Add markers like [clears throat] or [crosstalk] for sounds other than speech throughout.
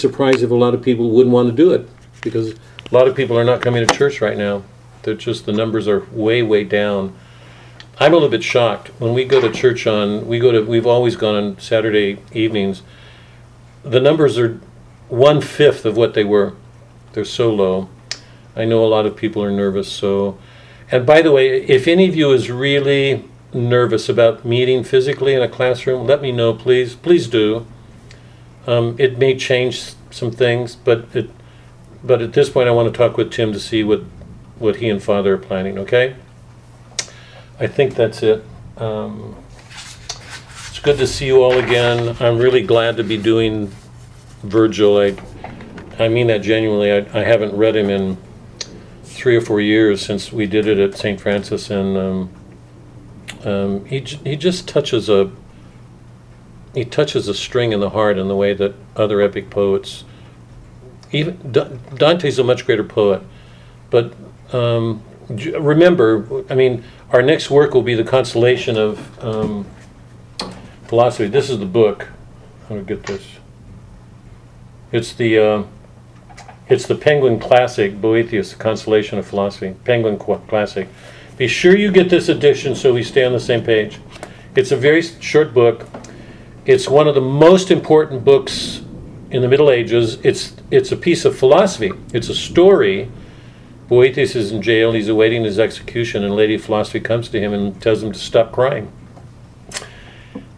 surprised if a lot of people wouldn't want to do it, because a lot of people are not coming to church right now. They're just, the numbers are way, way down. I'm a little bit shocked. When we go to church on, we go to, we've always gone on Saturday evenings. The numbers are one-fifth of what they were. They're so low. I know a lot of people are nervous, so. And by the way, if any of you is really nervous about meeting physically in a classroom, let me know, please. Please do. Um, it may change some things, but it, but at this point, I want to talk with Tim to see what, what he and Father are planning, okay? I think that's it. Um, It's good to see you all again. I'm really glad to be doing Virgil. I, I mean that genuinely. I, I haven't read him in three or four years since we did it at St. Francis, and um, um, he, j- he just touches a, he touches a string in the heart in the way that other epic poets, even Da- Dante's a much greater poet, but um, remember, I mean, our next work will be the consolation of um, philosophy. This is the book. How do I get this? It's the uh, it's the Penguin Classic, Boethius, the Consolation of Philosophy, Penguin Qu- Classic. Be sure you get this edition so we stay on the same page. It's a very short book. It's one of the most important books in the Middle Ages. It's it's a piece of philosophy. It's a story. Boethius is in jail. He's awaiting his execution, and Lady Philosophy comes to him and tells him to stop crying.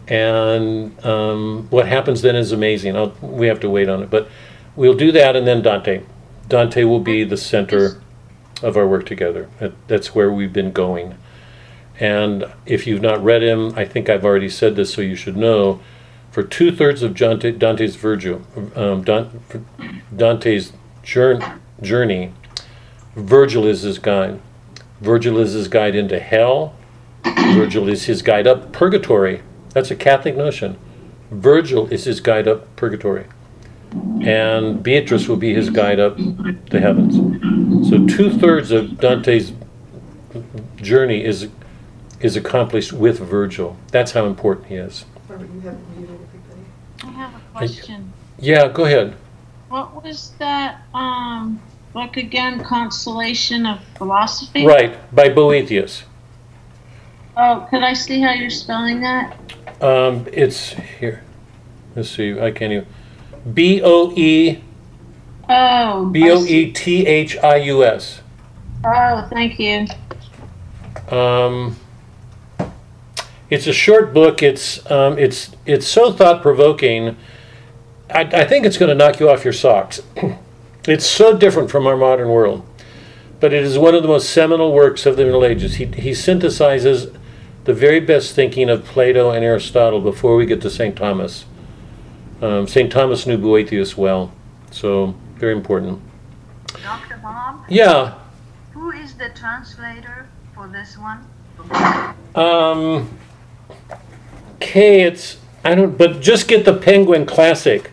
And um, what happens then is amazing. I'll, we have to wait on it, but we'll do that, and then Dante. Dante will be the center of our work together. That's where we've been going. And if you've not read him, I think I've already said this, so you should know. For two thirds of Dante, Dante's Virgil, um, Dante's journey, Virgil is his guide. Virgil is his guide into hell. Virgil is his guide up purgatory. That's a Catholic notion. Virgil is his guide up purgatory. And Beatrice will be his guide up the heavens. So two thirds of Dante's journey is is accomplished with Virgil. That's how important he is. Robert, you everybody. I have a question. Yeah, go ahead. What was that um book again? Consolation of Philosophy? Right, by Boethius. Oh, could I see how you're spelling that? Um, it's here. Let's see. I can't even. B O E Oh. B O. E T H I U S. Oh, thank you. Um, it's a short book. It's um, it's it's so thought provoking. I, I think it's going to knock you off your socks. [clears throat] it's so different from our modern world, but it is one of the most seminal works of the Middle Ages. He he synthesizes the very best thinking of Plato and Aristotle before we get to Saint Thomas. Um, Saint Thomas knew Boethius well, so very important. Dr. Bob, Yeah. who is the translator for this one? Um, K, it's I don't, but just get the Penguin Classic.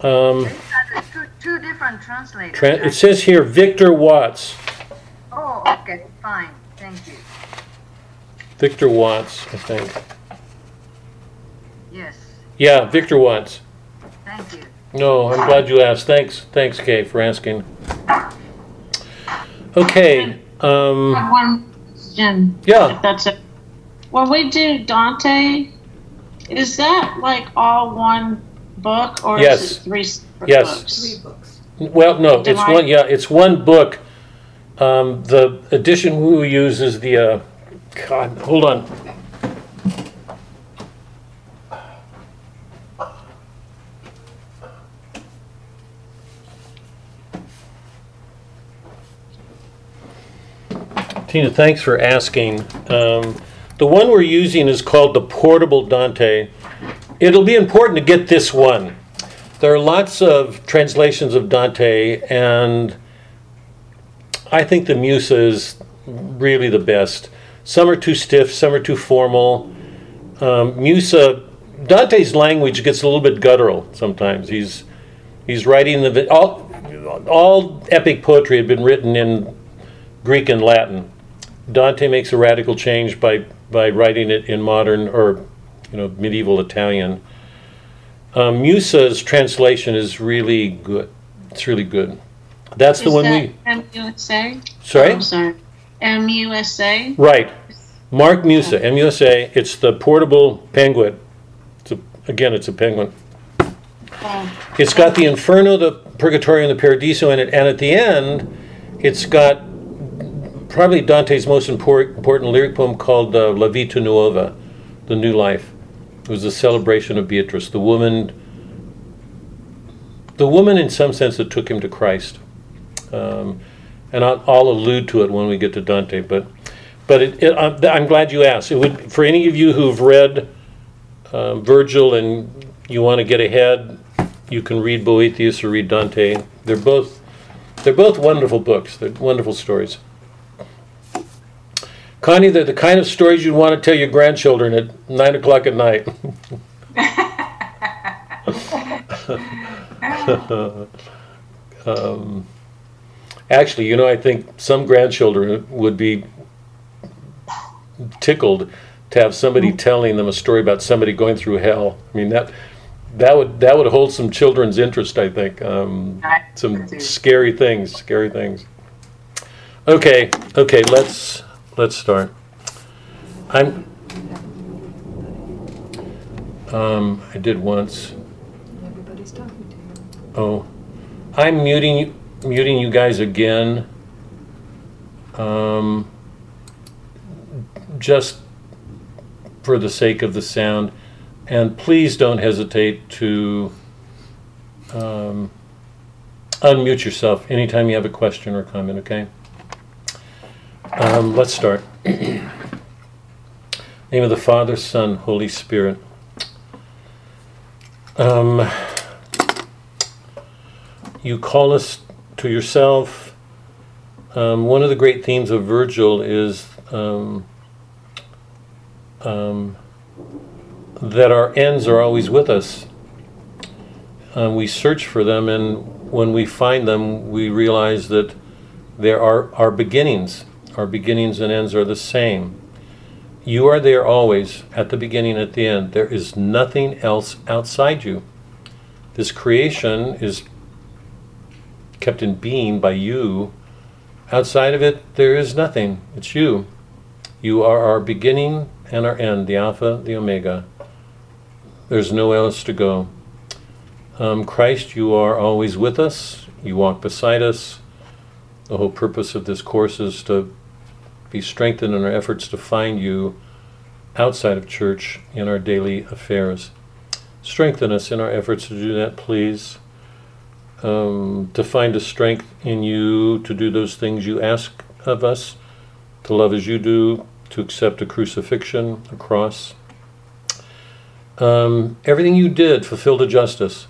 Um, These are the two, two different translators. tra- it says here Victor Watts. Oh, okay, fine, thank you. Victor Watts, I think. Yes, Yeah, Victor Watts. thank you. No, I'm glad you asked. Thanks, thanks, Kay, for asking. Okay. I Um, have one question. Yeah. If that's it. When we do Dante, is that like all one book or Yes. is it three separate Yes. books? Three books. well, no, it's Divide- one. Yeah, it's one book. Um, the edition we use is the. Uh, God, hold on. Tina, thanks for asking. Um, the one we're using is called the Portable Dante. It'll be important to get this one. There are lots of translations of Dante, and I think the Musa is really the best. Some are too stiff, some are too formal. Um, Musa, Dante's language gets a little bit guttural sometimes. He's he's writing the all all epic poetry had been written in Greek and Latin. Dante makes a radical change by by writing it in modern or you know medieval Italian. Um, Musa's translation is really good. It's really good. That's the one that we. MUSA? Sorry? I'm sorry. MUSA? Right. Mark Musa, MUSA. It's the portable penguin. It's a, again, it's a penguin. Oh, It's got the Inferno, the Purgatorio, and the Paradiso in it, and at the end, it's got probably Dante's most impor- important lyric poem called uh, La Vita Nuova, the new life. It was a celebration of Beatrice, the woman, the woman in some sense that took him to Christ. Um, and I'll, I'll allude to it when we get to Dante, but but it, it, I'm, I'm glad you asked. It would for any of you who've read uh, Virgil and you want to get ahead, you can read Boethius or read Dante. They're both they're both wonderful books. They're wonderful stories. Connie, they're the kind of stories you'd want to tell your grandchildren at nine o'clock at night. [laughs] um, actually, you know, I think some grandchildren would be tickled to have somebody telling them a story about somebody going through hell. I mean that that would that would hold some children's interest. I think um, some scary things, scary things. Okay, okay, let's let's start. I'm. Um, I did once. Everybody's talking to you. Oh, I'm muting muting you guys again. Um, just for the sake of the sound, and please don't hesitate to um, unmute yourself anytime you have a question or comment. Okay. Um, let's start. Name of the Father, Son, Holy Spirit. Um, you call us to yourself. Um, one of the great themes of Virgil is um, um, that our ends are always with us. Um, we search for them, and when we find them, we realize that there are our beginnings. Our beginnings and ends are the same. You are there always, at the beginning, at the end. There is nothing else outside you. This creation is kept in being by you. Outside of it, there is nothing. It's you. You are our beginning and our end, the Alpha, the Omega. There's nowhere else to go. Um, Christ, you are always with us. You walk beside us. The whole purpose of this course is to be strengthened in our efforts to find you outside of church in our daily affairs. Strengthen us in our efforts to do that, please. Um, to find a strength in you to do those things you ask of us, to love as you do, to accept a crucifixion, a cross. Um, everything you did fulfilled a justice.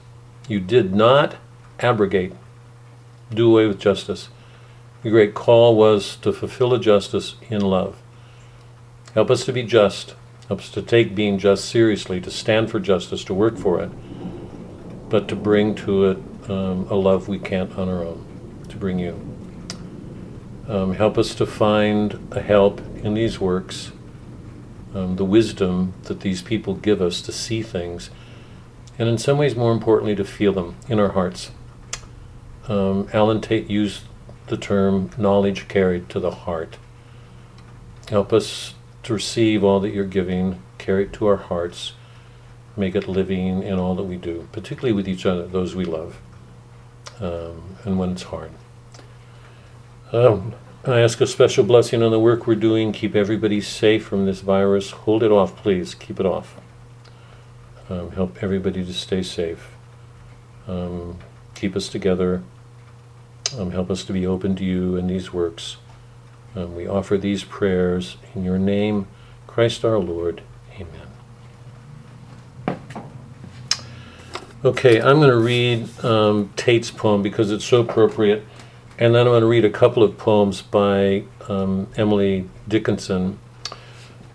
You did not abrogate, do away with justice. The great call was to fulfill a justice in love. Help us to be just. Help us to take being just seriously, to stand for justice, to work for it, but to bring to it um, a love we can't on our own, to bring you. Um, help us to find a help in these works, um, the wisdom that these people give us to see things, and in some ways, more importantly, to feel them in our hearts. Um, Allen Tate used the term knowledge carried to the heart. Help us to receive all that you're giving, carry it to our hearts, make it living in all that we do, particularly with each other, those we love, um, and when it's hard. Um, I ask a special blessing on the work we're doing. Keep everybody safe from this virus. Hold it off, please. Keep it off. Um, help everybody to stay safe. Um, keep us together. Um, help us to be open to you in these works. Um, we offer these prayers in your name, Christ our Lord. Amen. Okay, I'm going to read um, Tate's poem because it's so appropriate. And then I'm going to read a couple of poems by um, Emily Dickinson.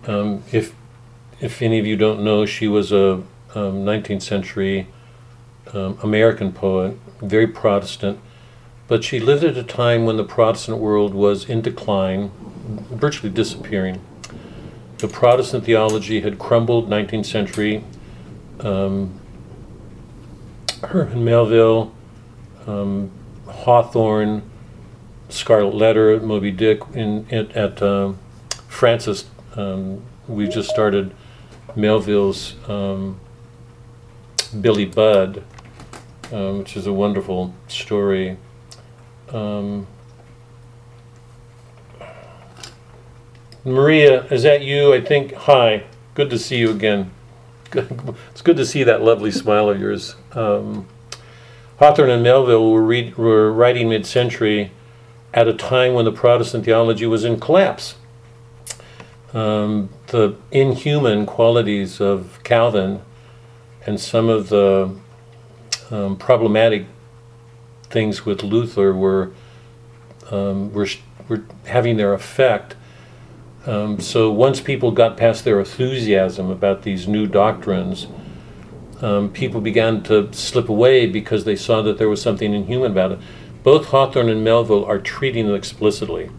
Um, if, if any of you don't know, she was a 19th century um, American poet, very Protestant, but she lived at a time when the Protestant world was in decline, virtually disappearing. The Protestant theology had crumbled, 19th century. Um, Herman Melville, um, Hawthorne, Scarlet Letter, Moby Dick. In, in at um, Francis, um, we just started Melville's um, Billy Budd, um, which is a wonderful story. Um, Maria, is that you? I think. Hi. Good to see you again. [laughs] It's good to see that lovely smile of yours. Um, Hawthorne and Melville were, read, were writing mid century at a time when the Protestant theology was in collapse. Um, the inhuman qualities of Calvin and some of the um, problematic things with Luther were, um, were, were having their effect. Um, so once people got past their enthusiasm about these new doctrines, um, people began to slip away because they saw that there was something inhuman about it. Both Hawthorne and Melville are treating it explicitly.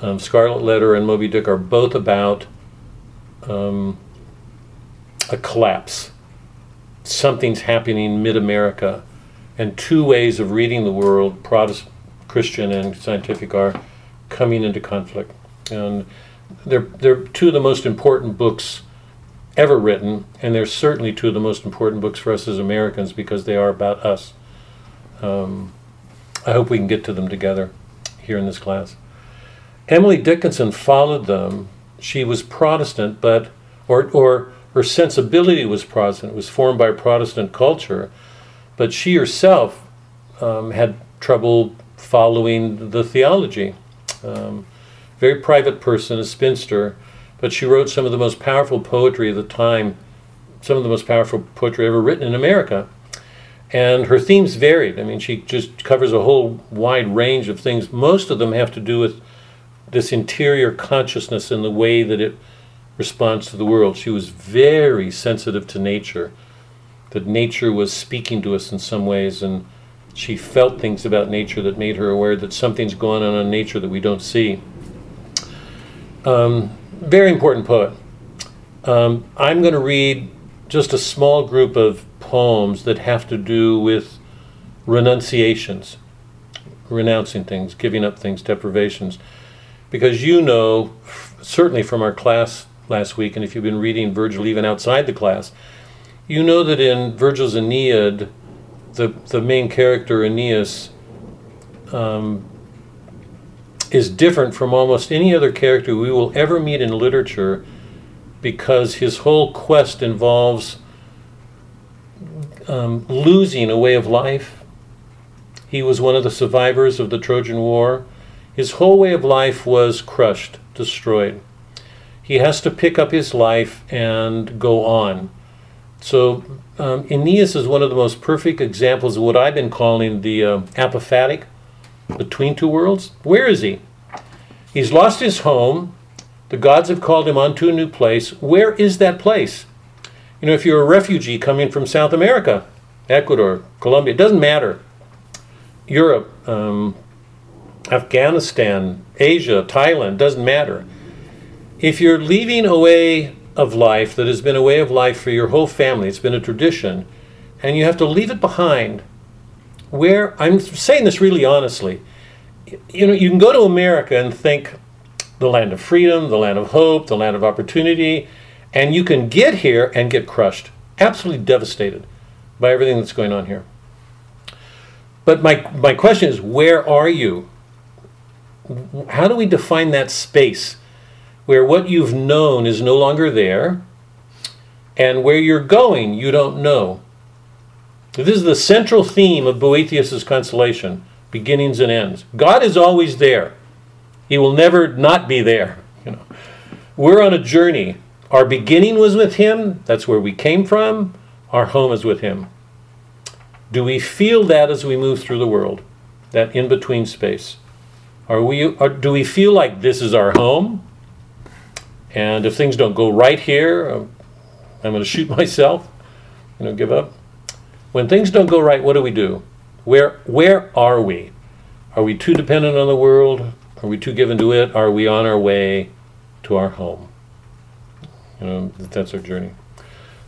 Um, Scarlet Letter and Moby Dick are both about um, a collapse. Something's happening mid America. And two ways of reading the world, Protestant, Christian, and scientific, are coming into conflict. And they're, they're two of the most important books ever written, and they're certainly two of the most important books for us as Americans because they are about us. Um, I hope we can get to them together here in this class. Emily Dickinson followed them. She was Protestant, but or or her sensibility was Protestant. It was formed by Protestant culture, but she herself um, had trouble following the theology. Um, very private person, a spinster, but she wrote some of the most powerful poetry of the time, some of the most powerful poetry ever written in America. And her themes varied. I mean, she just covers a whole wide range of things. Most of them have to do with this interior consciousness and the way that it responds to the world. She was very sensitive to nature, that nature was speaking to us in some ways, and she felt things about nature that made her aware that something's going on in nature that we don't see. Um, very important poet. Um, I'm going to read just a small group of poems that have to do with renunciations, renouncing things, giving up things, deprivations. Because you know, certainly from our class last week, and if you've been reading Virgil even outside the class, you know that in Virgil's Aeneid, the, the main character, Aeneas, um, is different from almost any other character we will ever meet in literature because his whole quest involves um, losing a way of life. He was one of the survivors of the Trojan War. His whole way of life was crushed, destroyed. He has to pick up his life and go on. So, um, Aeneas is one of the most perfect examples of what I've been calling the uh, apophatic, between two worlds. Where is he? He's lost his home. The gods have called him onto a new place. Where is that place? You know, if you're a refugee coming from South America, Ecuador, Colombia, it doesn't matter. Europe, um, Afghanistan, Asia, Thailand, doesn't matter. If you're leaving a way of life that has been a way of life for your whole family, it's been a tradition, and you have to leave it behind, where, I'm saying this really honestly, you know, you can go to America and think the land of freedom, the land of hope, the land of opportunity, and you can get here and get crushed, absolutely devastated by everything that's going on here. But my, my question is where are you? How do we define that space where what you've known is no longer there and where you're going you don't know? This is the central theme of Boethius's consolation beginnings and ends. God is always there. He will never not be there. [laughs] You know, we're on a journey. Our beginning was with Him. That's where we came from. Our home is with Him. Do we feel that as we move through the world? That in between space? Are we? Or do we feel like this is our home? And if things don't go right here, um, I'm going [laughs] to shoot myself. You know, give up. When things don't go right, what do we do? Where where are we? Are we too dependent on the world? Are we too given to it? Are we on our way to our home? You know, that's our journey.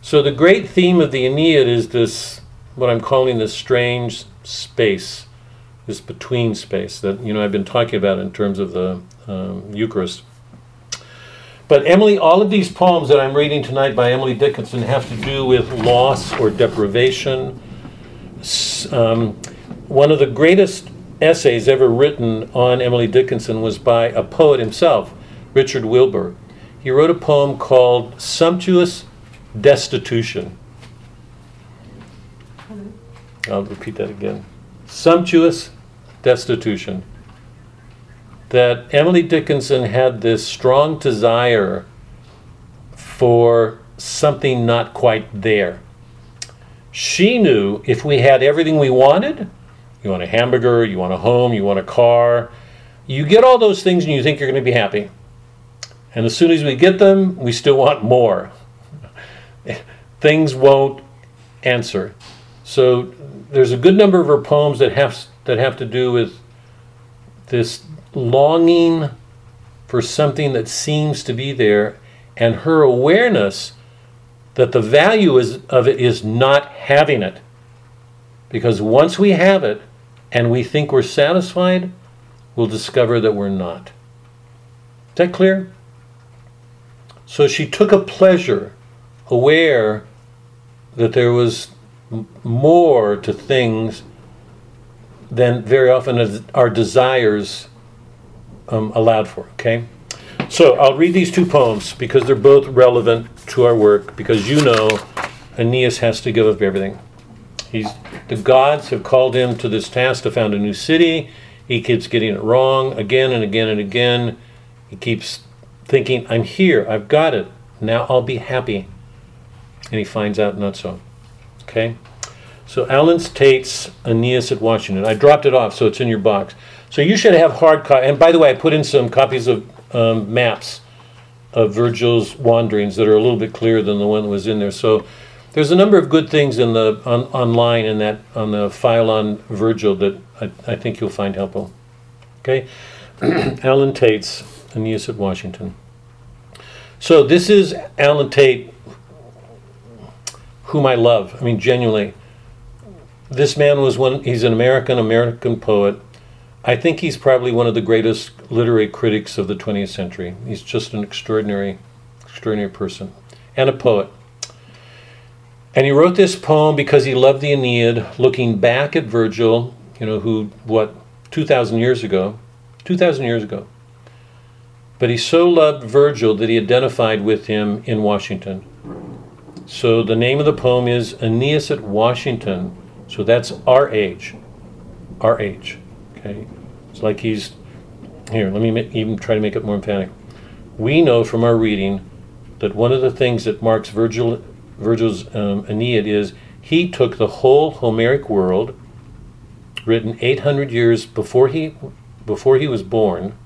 So the great theme of the Aeneid is this what I'm calling this strange space, this between space that you know I've been talking about in terms of the um, Eucharist. But Emily, all of these poems that I'm reading tonight by Emily Dickinson have to do with loss or deprivation. Um, one of the greatest essays ever written on Emily Dickinson was by a poet himself, Richard Wilbur. He wrote a poem called Sumptuous Destitution. I'll repeat that again. Sumptuous Destitution. That Emily Dickinson had this strong desire for something not quite there. She knew if we had everything we wanted, you want a hamburger, you want a home, you want a car, you get all those things and you think you're going to be happy. And as soon as we get them, we still want more. [laughs] things won't answer. So there's a good number of her poems that have that have to do with this longing for something that seems to be there and her awareness that the value is, of it is not having it. Because once we have it and we think we're satisfied, we'll discover that we're not. Is that clear? So she took a pleasure, aware that there was more to things than very often our desires um, allowed for. Okay? So I'll read these two poems because they're both relevant to our work because you know Aeneas has to give up everything. He's, the gods have called him to this task to found a new city. He keeps getting it wrong again and again and again. He keeps thinking, I'm here, I've got it, now I'll be happy. And he finds out not so. Okay? So Allen Tate's Aeneas at Washington. I dropped it off, so it's in your box. So you should have hard copy. And by the way, I put in some copies of um, maps of Virgil's wanderings that are a little bit clearer than the one that was in there. So there's a number of good things in the on, online in that on the file on Virgil that I, I think you'll find helpful. Okay, [clears throat] Allen Tate's Aeneas at Washington. So this is Allen Tate, whom I love. I mean, genuinely. This man was one. He's an American American poet. I think he's probably one of the greatest literary critics of the 20th century. He's just an extraordinary, extraordinary person and a poet. And he wrote this poem because he loved the Aeneid, looking back at Virgil, you know, who, what, 2,000 years ago, 2,000 years ago. But he so loved Virgil that he identified with him in Washington. So the name of the poem is Aeneas at Washington. So that's our age. Our age. Okay? It's like he's. Here, let me ma- even try to make it more emphatic. We know from our reading that one of the things that marks Virgil, Virgil's um, Aeneid is he took the whole Homeric world, written 800 years before he, before he was born,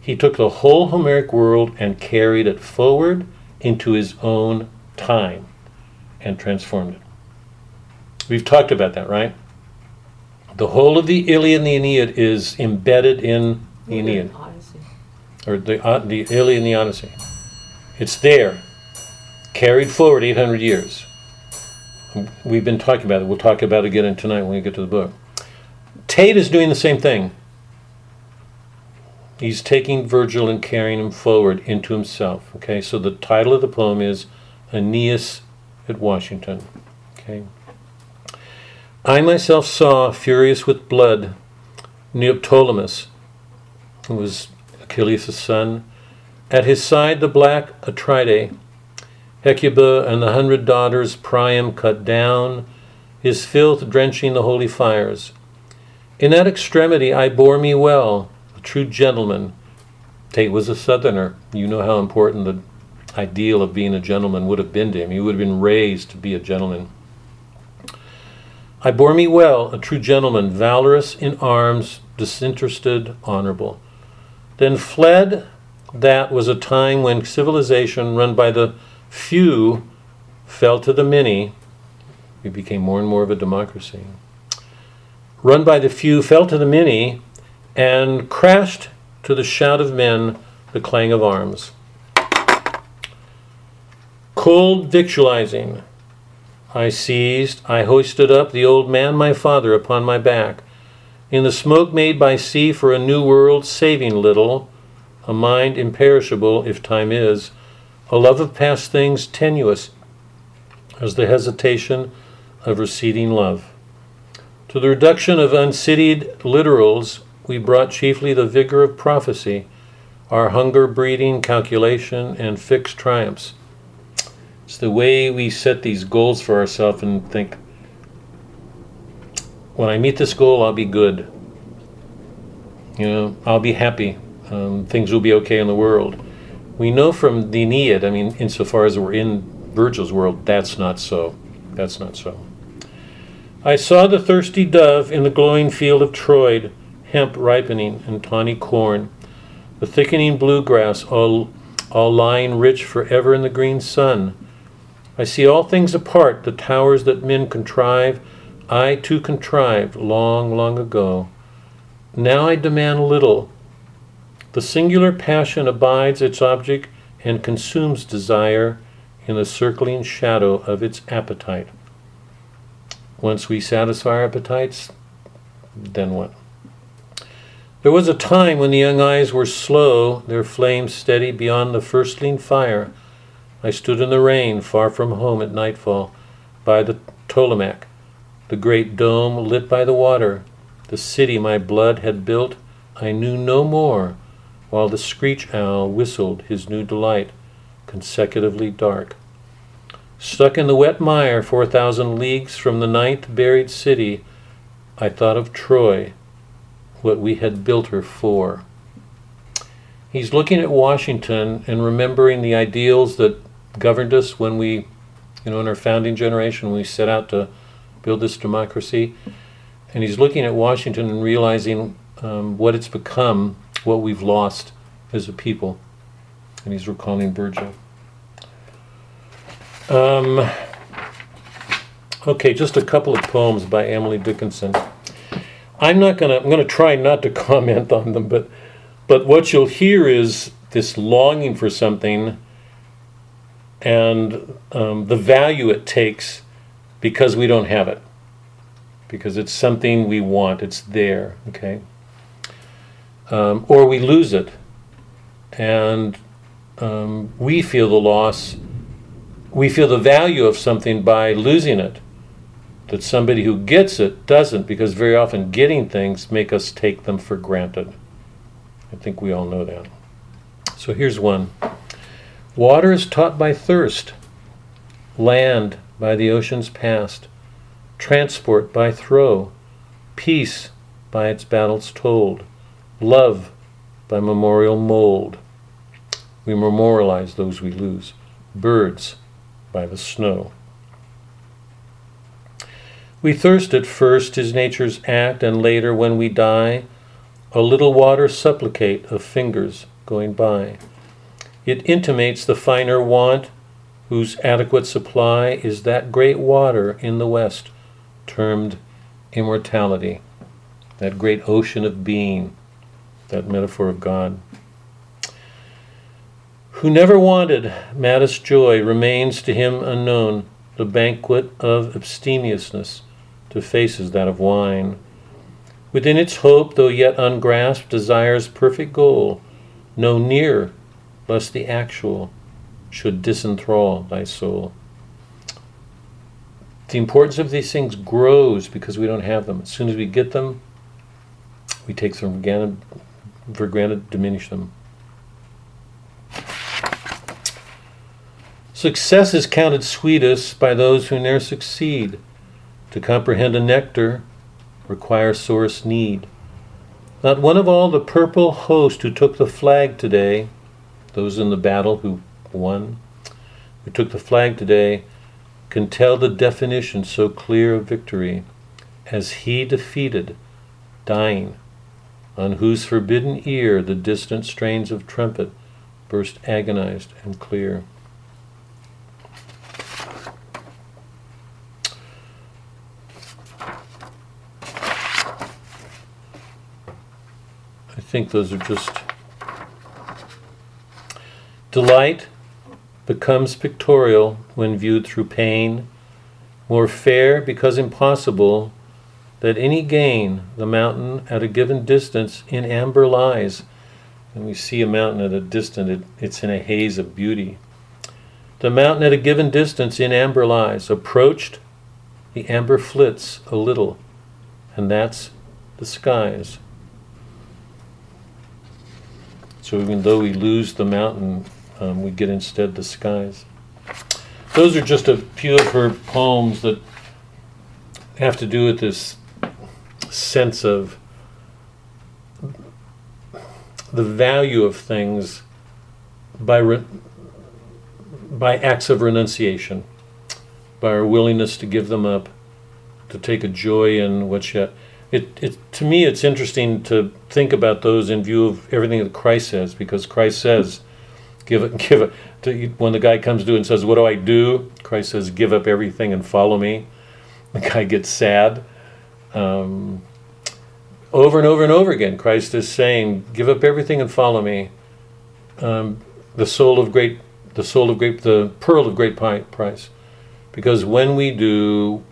he took the whole Homeric world and carried it forward into his own time and transformed it. We've talked about that, right? The whole of the Iliad and the Aeneid is embedded in the Aeneid, or the, uh, the Iliad and the Odyssey. It's there, carried forward 800 years. We've been talking about it. We'll talk about it again tonight when we get to the book. Tate is doing the same thing. He's taking Virgil and carrying him forward into himself. Okay, so the title of the poem is Aeneas at Washington. Okay. I myself saw, furious with blood, Neoptolemus, who was Achilles' son, at his side the black Atridae, Hecuba and the hundred daughters Priam cut down, his filth drenching the holy fires. In that extremity I bore me well, a true gentleman. Tate was a southerner. You know how important the ideal of being a gentleman would have been to him. He would have been raised to be a gentleman. I bore me well, a true gentleman, valorous in arms, disinterested, honorable. Then fled that was a time when civilization, run by the few, fell to the many. We became more and more of a democracy. Run by the few, fell to the many, and crashed to the shout of men, the clang of arms. Cold victualizing, I seized, I hoisted up the old man my father upon my back. In the smoke made by sea for a new world, saving little, a mind imperishable if time is, a love of past things tenuous as the hesitation of receding love. To the reduction of uncitied littorals, we brought chiefly the vigor of prophecy, our hunger breeding calculation and fixed triumphs. It's the way we set these goals for ourselves and think, when I meet this goal, I'll be good. You know, I'll be happy. Um, things will be okay in the world. We know from the Aeneid, I mean, insofar as we're in Virgil's world, that's not so. That's not so. I saw the thirsty dove in the glowing field of Troy, hemp ripening and tawny corn, the thickening bluegrass all, all lying rich forever in the green sun. I see all things apart, the towers that men contrive, I too contrived long, long ago. Now I demand little. The singular passion abides its object and consumes desire in the circling shadow of its appetite. Once we satisfy our appetites, then what? There was a time when the young eyes were slow, their flames steady beyond the firstling fire. I stood in the rain, far from home at nightfall, by the Potomac, the great dome lit by the water, the city my blood had built. I knew no more, while the screech owl whistled his new delight, consecutively dark. Stuck in the wet mire, four thousand leagues from the ninth buried city, I thought of Troy, what we had built her for. He's looking at Washington and remembering the ideals that governed us when we, you know, in our founding generation, we set out to build this democracy. And he's looking at Washington and realizing um, what it's become, what we've lost as a people. And he's recalling Virgil. Um, okay, just a couple of poems by Emily Dickinson. I'm not gonna. I'm gonna try not to [laughs] comment on them, but but what you'll hear is this longing for something, and um, the value it takes because we don't have it, because it's something we want. It's there. Okay. Um, or we lose it, and um, we feel the loss. We feel the value of something by losing it that somebody who gets it doesn't because very often getting things make us take them for granted. I think we all know that. So here's one Water is taught by thirst, land by the ocean's past, transport by throe, peace by its battles told, love by memorial mold. We memorialize those we lose, birds by the snow. We thirst at first, is nature's act, and later, when we die, a little water supplicate of fingers going by. It intimates the finer want, whose adequate supply is that great water in the west, termed immortality, that great ocean of being, that metaphor of God. Who never wanted maddest joy remains to him unknown, the banquet of abstemiousness to faces that of wine. Within its hope, though yet ungrasped, desires perfect goal, no near, lest the actual should disenthrall thy soul. The importance of these things grows because we don't have them. As soon as we get them, we take them for granted, diminish them. Success is counted sweetest by those who ne'er succeed. To comprehend a nectar requires sorest need. Not one of all the purple host who took the flag today, those in the battle who won, who took the flag today, can tell the definition so clear of victory as he defeated, dying, on whose forbidden ear the distant strains of trumpet burst agonized and clear. I think those are just. Delight becomes pictorial when viewed through pain, more fair because impossible, that any gain the mountain at a given distance in amber lies. And we see a mountain at a distance, it, it's in a haze of beauty. The mountain at a given distance in amber lies. Approached, the amber flits a little, and that's the skies. So even though we lose the mountain, um, we get instead the skies. Those are just a few of her poems that have to do with this sense of the value of things by re- by acts of renunciation, by our willingness to give them up, to take a joy in what yet. It, it to me it's interesting to think about those in view of everything that Christ says, because Christ says, "Give it, [laughs] give it." To, when the guy comes to and says, "What do I do?" Christ says, "Give up everything and follow me." [laughs] The guy gets sad. Um, over and over and over again, Christ is saying, "Give up everything and follow me." Um, the soul of great, the soul of great, the pearl of great price, because when we do,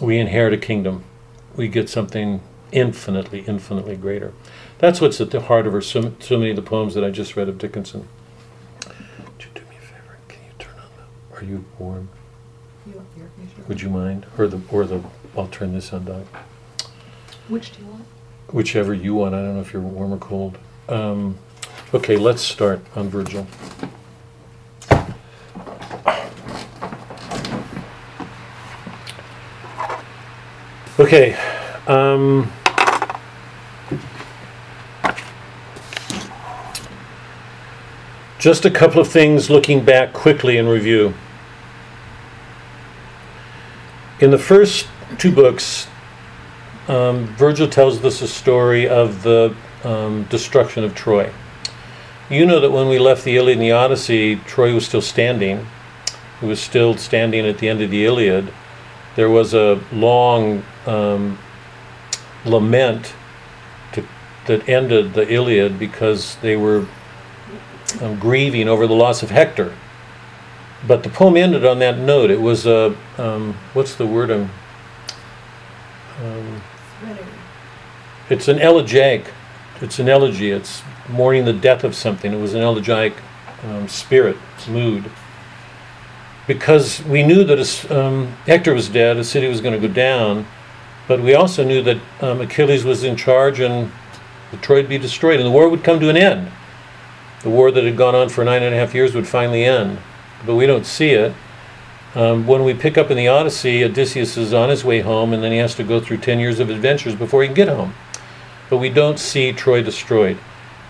we inherit a kingdom. We get something infinitely, infinitely greater. That's what's at the heart of her, so, so many of the poems that I just read of Dickinson. Would you do me a favor? Can you turn on the? Are you warm? You want the? Would you mind? Or the, or the? I'll turn this on, Doc. Which do you want? Whichever you want. I don't know if you're warm or cold. Um, okay, let's start on Virgil. Okay. Um, just a couple of things looking back quickly in review. In the first two books, um, Virgil tells us a story of the um, destruction of Troy. You know that when we left the Iliad and the Odyssey, Troy was still standing. It was still standing at the end of the Iliad. There was a long um, lament to, that ended the Iliad because they were um, grieving over the loss of Hector. But the poem ended on that note. It was a, um, what's the word? Um, it's an elegiac. It's an elegy. It's mourning the death of something. It was an elegiac um, spirit, mood. Because we knew that um, Hector was dead, the city was going to go down, but we also knew that um, Achilles was in charge and the Troy would be destroyed and the war would come to an end. The war that had gone on for nine and a half years would finally end. But we don't see it. Um, when we pick up in the Odyssey, Odysseus is on his way home, and then he has to go through 10 years of adventures before he can get home. But we don't see Troy destroyed.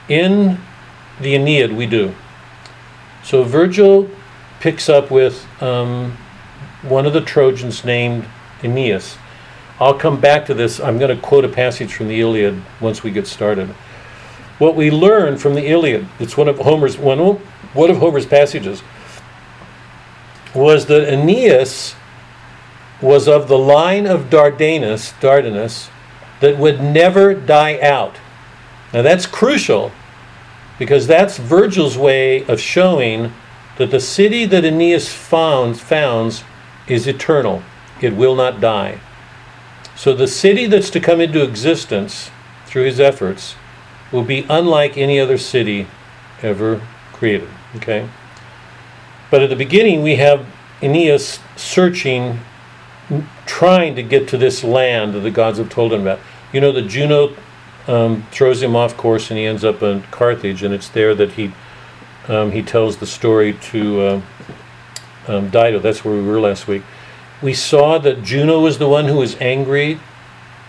In the Aeneid, we do. So Virgil picks up with um, one of the Trojans named Aeneas. I'll come back to this. I'm going to quote a passage from the Iliad once we get started. What we learn from the Iliad, it's one of Homer's one, one of Homer's passages was that Aeneas was of the line of Dardanus, Dardanus that would never die out. Now that's crucial because that's Virgil's way of showing that the city that Aeneas found, founds is eternal. It will not die. So the city that's to come into existence through his efforts will be unlike any other city ever created. Okay? But at the beginning, we have Aeneas searching, trying to get to this land that the gods have told him about. You know that Juno um, throws him off course and he ends up in Carthage, and it's there that he um, he tells the story to uh, um, Dido. That's where we were last week. We saw that Juno was the one who was angry,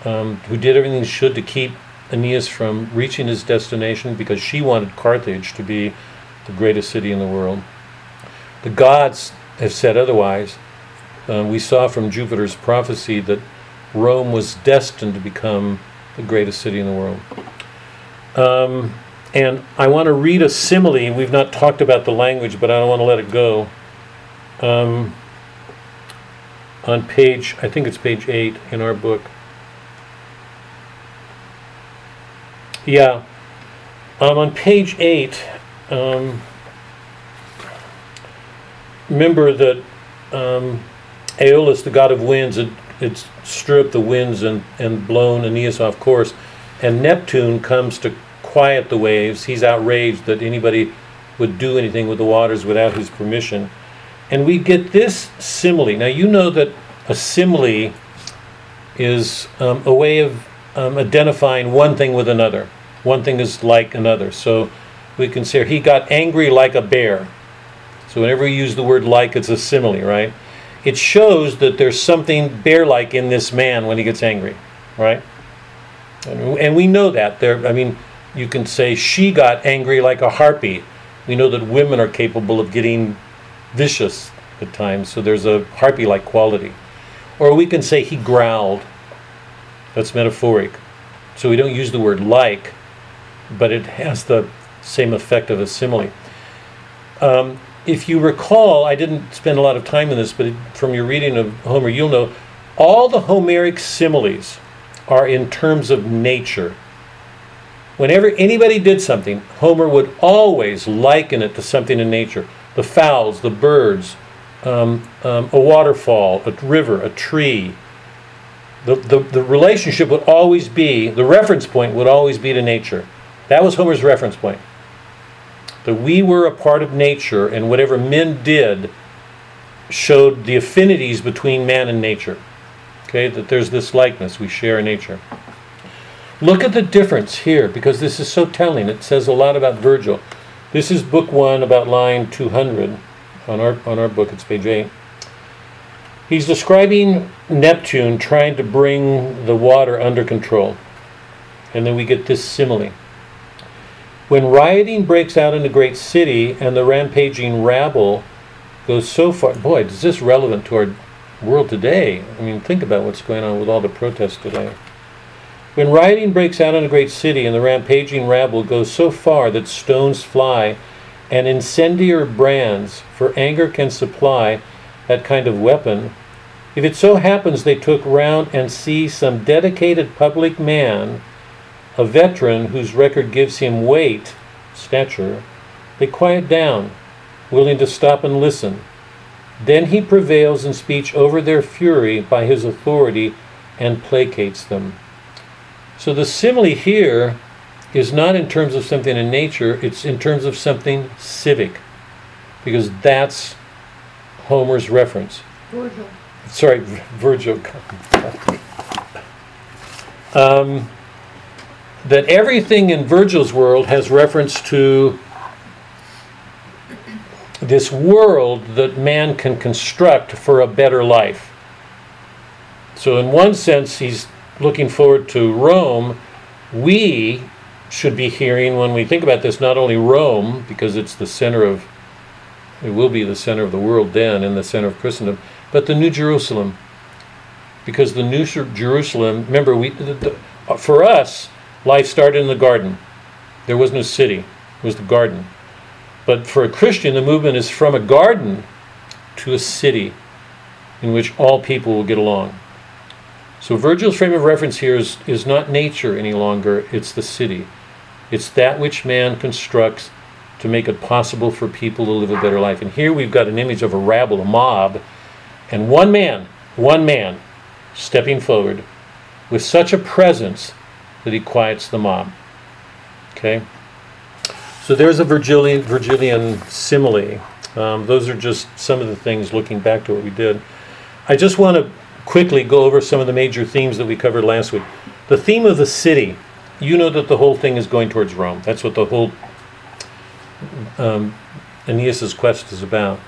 um, who did everything she should to keep Aeneas from reaching his destination because she wanted Carthage to be the greatest city in the world. The gods have said otherwise. Uh, we saw from Jupiter's prophecy that Rome was destined to become the greatest city in the world. Um, and I want to read a simile. We've not talked about the language, but I don't want to let it go. Um, on page, I think it's page eight in our book. Yeah. Um, on page eight, um, remember that um, Aeolus, the god of winds, had, had stripped the winds and, and blown Aeneas off course. And Neptune comes to quiet the waves. He's outraged that anybody would do anything with the waters without his permission. And we get this simile. Now, you know that a simile is um, a way of um, identifying one thing with another. One thing is like another. So we can say he got angry like a bear. So whenever we use the word like, it's a simile, right? It shows that there's something bear-like in this man when he gets angry, right? And, we know that. There, I mean, you can say she got angry like a harpy. We know that women are capable of getting vicious at times, so there's a harpy-like quality. Or we can say he growled. That's metaphoric. So we don't use the word like, but it has the same effect of a simile. Um, if you recall, I didn't spend a lot of time in this, but from your reading of Homer, you'll know all the Homeric similes are in terms of nature. Whenever anybody did something, Homer would always liken it to something in nature the fowls, the birds, um, um, a waterfall, a river, a tree. The, the, the relationship would always be, the reference point would always be to nature. That was Homer's reference point. That we were a part of nature, and whatever men did showed the affinities between man and nature. Okay, that there's this likeness we share nature. Look at the difference here, because this is so telling. It says a lot about Virgil. This is book one, about line 200 on our, on our book, it's page 8. He's describing Neptune trying to bring the water under control. And then we get this simile. When rioting breaks out in a great city and the rampaging rabble goes so far, boy, is this relevant to our world today? I mean, think about what's going on with all the protests today. When rioting breaks out in a great city and the rampaging rabble goes so far that stones fly and incendiary brands for anger can supply that kind of weapon, if it so happens they took round and see some dedicated public man, a veteran whose record gives him weight, stature, they quiet down, willing to stop and listen. Then he prevails in speech over their fury by his authority and placates them. So the simile here is not in terms of something in nature, it's in terms of something civic. Because that's Homer's reference. Virgil. Sorry, [laughs] Virgil. [laughs] Um, that everything in Virgil's world has reference to this world that man can construct for a better life. So, in one sense, he's looking forward to Rome. We should be hearing, when we think about this, not only Rome, because it's the center of, it will be the center of the world then and the center of Christendom, but the New Jerusalem. Because the New Jerusalem, remember, we, the, the, for us, life started in the garden. There was no city, it was the garden. But for a Christian, the movement is from a garden to a city in which all people will get along. So Virgil's frame of reference here is, is not nature any longer, it's the city. It's that which man constructs to make it possible for people to live a better life. And here we've got an image of a rabble, a mob, and one man, one man, stepping forward with such a presence that he quiets the mob. Okay? So there's a Virgilian, Virgilian simile. Um, those are just some of the things looking back to what we did. I just want to quickly go over some of the major themes that we covered last week. The theme of the city, you know that the whole thing is going towards Rome. That's what the whole um, Aeneas's quest is about.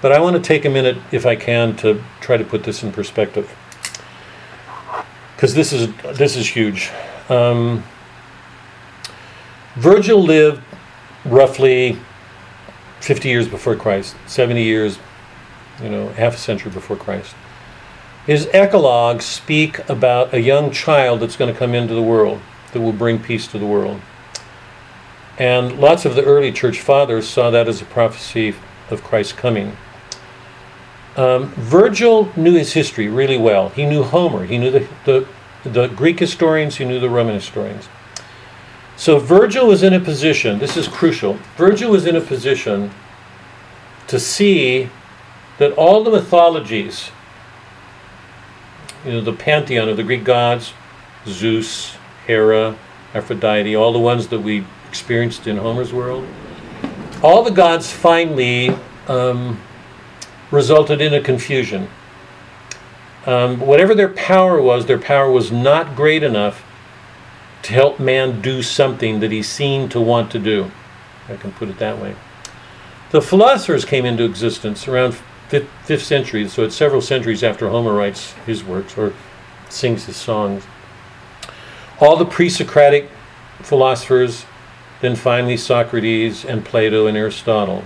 But I want to take a minute, if I can, to try to put this in perspective, because this is this is huge. Um, Virgil lived roughly 50 years before Christ, 70 years, you know, half a century before Christ. His eclogues speak about a young child that's going to come into the world that will bring peace to the world. And lots of the early church fathers saw that as a prophecy of Christ's coming. Um, Virgil knew his history really well. He knew Homer, he knew the, the, the Greek historians, he knew the Roman historians. So Virgil was in a position, this is crucial, Virgil was in a position to see that all the mythologies, you know, the pantheon of the Greek gods, Zeus, Hera, Aphrodite, all the ones that we experienced in Homer's world, all the gods finally um, resulted in a confusion. Um, whatever their power was, their power was not great enough to help man do something that he seemed to want to do. I can put it that way. The philosophers came into existence around fifth, fifth century, so it's several centuries after Homer writes his works or sings his songs. All the pre-Socratic philosophers, then finally Socrates and Plato and Aristotle.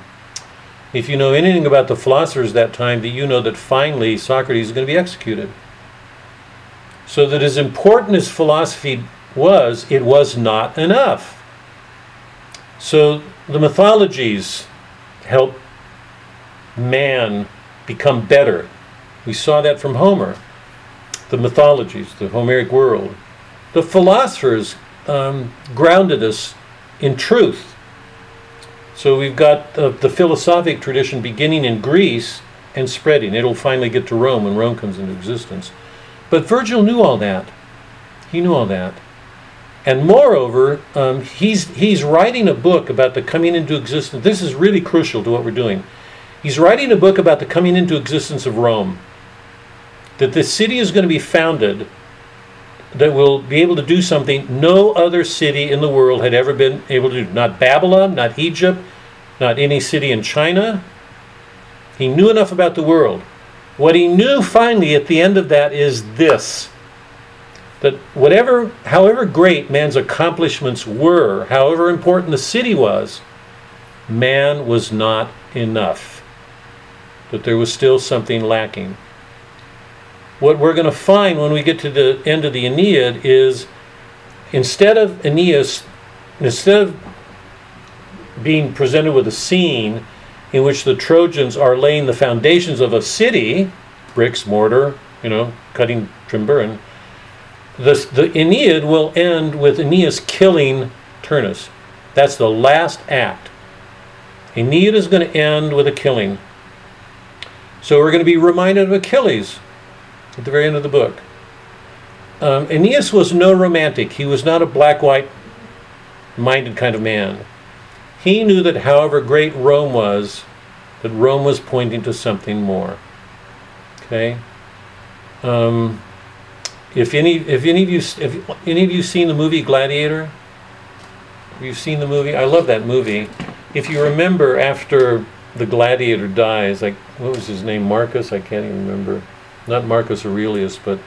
If you know anything about the philosophers that time, that you know that finally Socrates is going to be executed. So that as important as philosophy was, it was not enough. So the mythologies help man become better. We saw that from Homer, the mythologies, the Homeric world. The philosophers um, grounded us in truth. So we've got the, the philosophic tradition beginning in Greece and spreading. It'll finally get to Rome when Rome comes into existence. But Virgil knew all that. He knew all that. And moreover, um, he's, he's writing a book about the coming into existence. This is really crucial to what we're doing. He's writing a book about the coming into existence of Rome. That the city is going to be founded that will be able to do something no other city in the world had ever been able to do. Not Babylon, not Egypt, not any city in China. He knew enough about the world. What he knew finally at the end of that is this that whatever, however great man's accomplishments were, however important the city was, man was not enough. That there was still something lacking. What we're going to find when we get to the end of the Aeneid is instead of Aeneas, instead of being presented with a scene in which the Trojans are laying the foundations of a city, bricks, mortar, you know, cutting Trimburn, the, the Aeneid will end with Aeneas killing Turnus. That's the last act. Aeneid is going to end with a killing. So we're going to be reminded of Achilles at the very end of the book. Um, Aeneas was no romantic. He was not a black white minded kind of man. He knew that however great Rome was, that Rome was pointing to something more. Okay? Um, if any, if any of you, if any of you seen the movie Gladiator, you've you seen the movie? I love that movie. If you remember, after the gladiator dies, like what was his name, Marcus? I can't even remember. Not Marcus Aurelius, but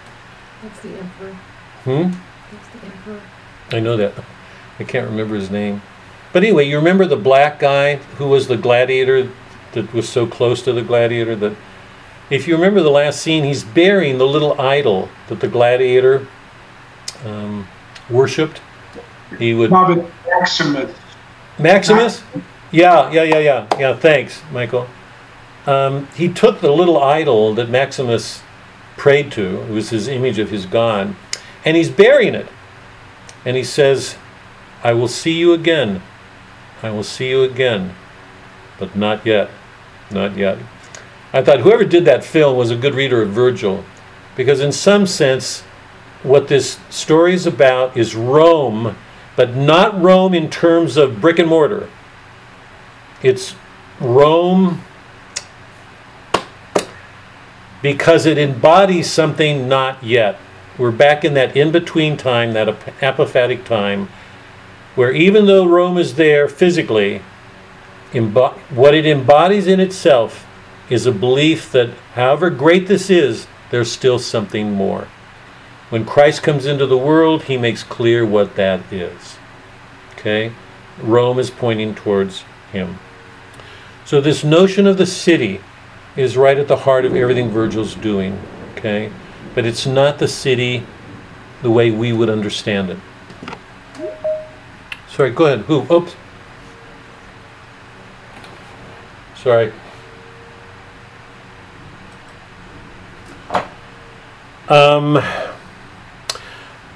That's the emperor. hmm. That's the emperor. I know that. I can't remember his name. But anyway, you remember the black guy who was the gladiator that was so close to the gladiator that if you remember the last scene, he's burying the little idol that the gladiator um, worshipped. He would Robert Maximus. Maximus? Yeah, yeah, yeah, yeah, yeah. Thanks, Michael. Um, he took the little idol that Maximus prayed to, it was his image of his god, and he's burying it. And he says, I will see you again. I will see you again. But not yet. Not yet. I thought whoever did that film was a good reader of Virgil, because in some sense, what this story is about is Rome, but not Rome in terms of brick and mortar. It's Rome because it embodies something not yet. We're back in that in between time, that ap- apophatic time, where even though Rome is there physically, embo- what it embodies in itself is a belief that however great this is, there's still something more. When Christ comes into the world, he makes clear what that is. Okay? Rome is pointing towards him. So, this notion of the city is right at the heart of everything Virgil's doing. Okay? But it's not the city the way we would understand it. Sorry, go ahead. Who? Oops. Sorry. Um,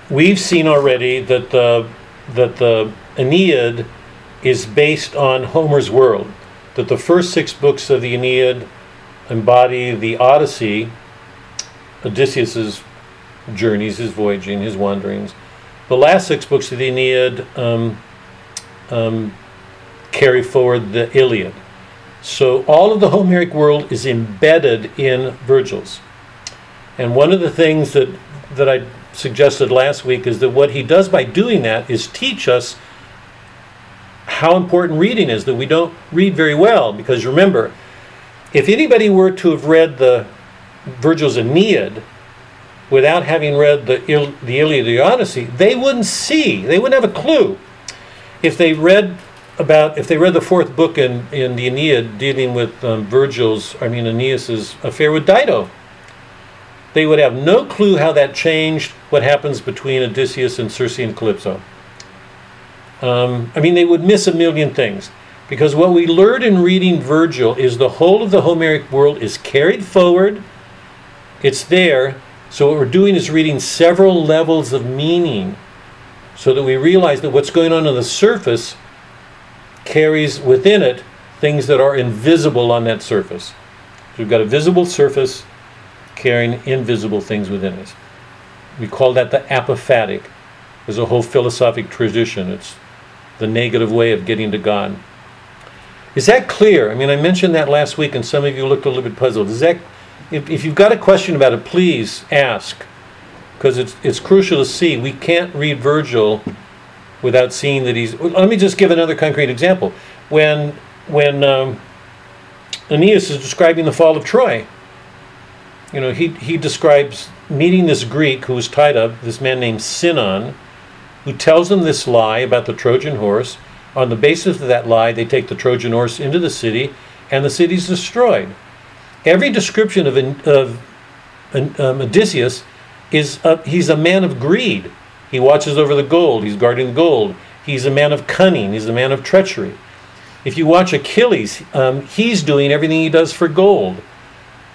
we've seen already that the that the Aeneid is based on Homer's world. That the first six books of the Aeneid embody the Odyssey, Odysseus's journeys, his voyaging, his wanderings. The last six books of the Aeneid um, um, carry forward the Iliad. So all of the Homeric world is embedded in Virgil's. And one of the things that that I suggested last week is that what he does by doing that is teach us how important reading is that we don't read very well because remember if anybody were to have read the Virgil's Aeneid without having read the, Il- the Iliad the Odyssey, they wouldn't see, they wouldn't have a clue. If they read about, if they read the fourth book in, in the Aeneid dealing with um, Virgil's, I mean Aeneas's affair with Dido, they would have no clue how that changed what happens between Odysseus and Circe and Calypso. Um, I mean, they would miss a million things. Because what we learned in reading Virgil is the whole of the Homeric world is carried forward, it's there. So, what we're doing is reading several levels of meaning so that we realize that what's going on on the surface carries within it things that are invisible on that surface. So, we've got a visible surface carrying invisible things within it. We call that the apophatic. There's a whole philosophic tradition. It's the negative way of getting to God. Is that clear? I mean, I mentioned that last week, and some of you looked a little bit puzzled. Is that, if, if you've got a question about it, please ask, because it's it's crucial to see. We can't read Virgil without seeing that he's. Let me just give another concrete example. When when um, Aeneas is describing the fall of Troy, you know, he he describes meeting this Greek who was tied up, this man named Sinon, who tells him this lie about the Trojan horse. On the basis of that lie, they take the Trojan horse into the city, and the city's destroyed. Every description of, of um, Odysseus is a, he's a man of greed. He watches over the gold. He's guarding the gold. He's a man of cunning. He's a man of treachery. If you watch Achilles, um, he's doing everything he does for gold.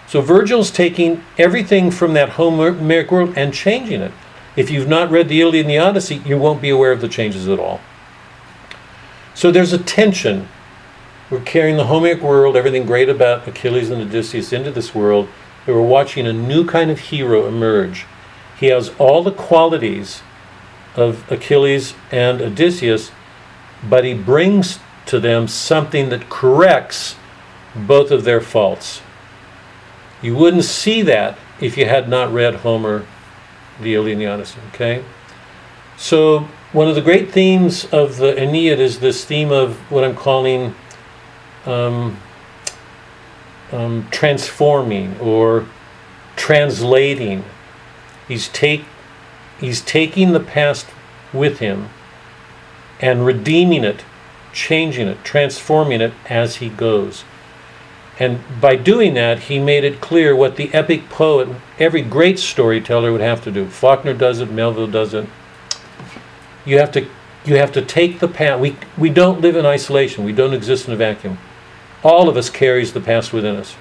So Virgil's taking everything from that Homeric world and changing it. If you've not read the Iliad and the Odyssey, you won't be aware of the changes at all. So there's a tension. We're carrying the Homeric world, everything great about Achilles and Odysseus, into this world, and we're watching a new kind of hero emerge. He has all the qualities of Achilles and Odysseus, but he brings to them something that corrects both of their faults. You wouldn't see that if you had not read Homer, the Iliad and the Odyssey, okay? So one of the great themes of the Aeneid is this theme of what I'm calling um, um, transforming or translating. He's take he's taking the past with him and redeeming it, changing it, transforming it as he goes. And by doing that, he made it clear what the epic poet, every great storyteller would have to do. Faulkner does it, Melville does it. You have to you have to take the past. We we don't live in isolation. We don't exist in a vacuum. All of us carries the past within us.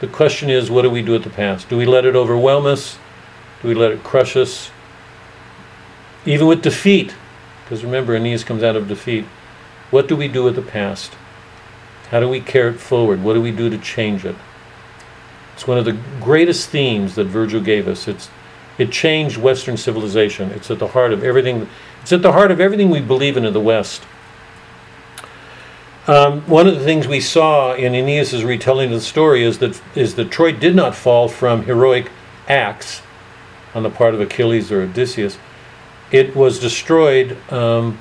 The question is, what do we do with the past? Do we let it overwhelm us? Do we let it crush us? Even with defeat, because remember, Aeneas comes out of defeat. What do we do with the past? How do we carry it forward? What do we do to change it? It's one of the greatest themes that Virgil gave us. It's it changed Western civilization. It's at the heart of everything. It's at the heart of everything we believe in in the West. Um, one of the things we saw in Aeneas's retelling of the story is that is that Troy did not fall from heroic acts on the part of Achilles or Odysseus. It was destroyed um,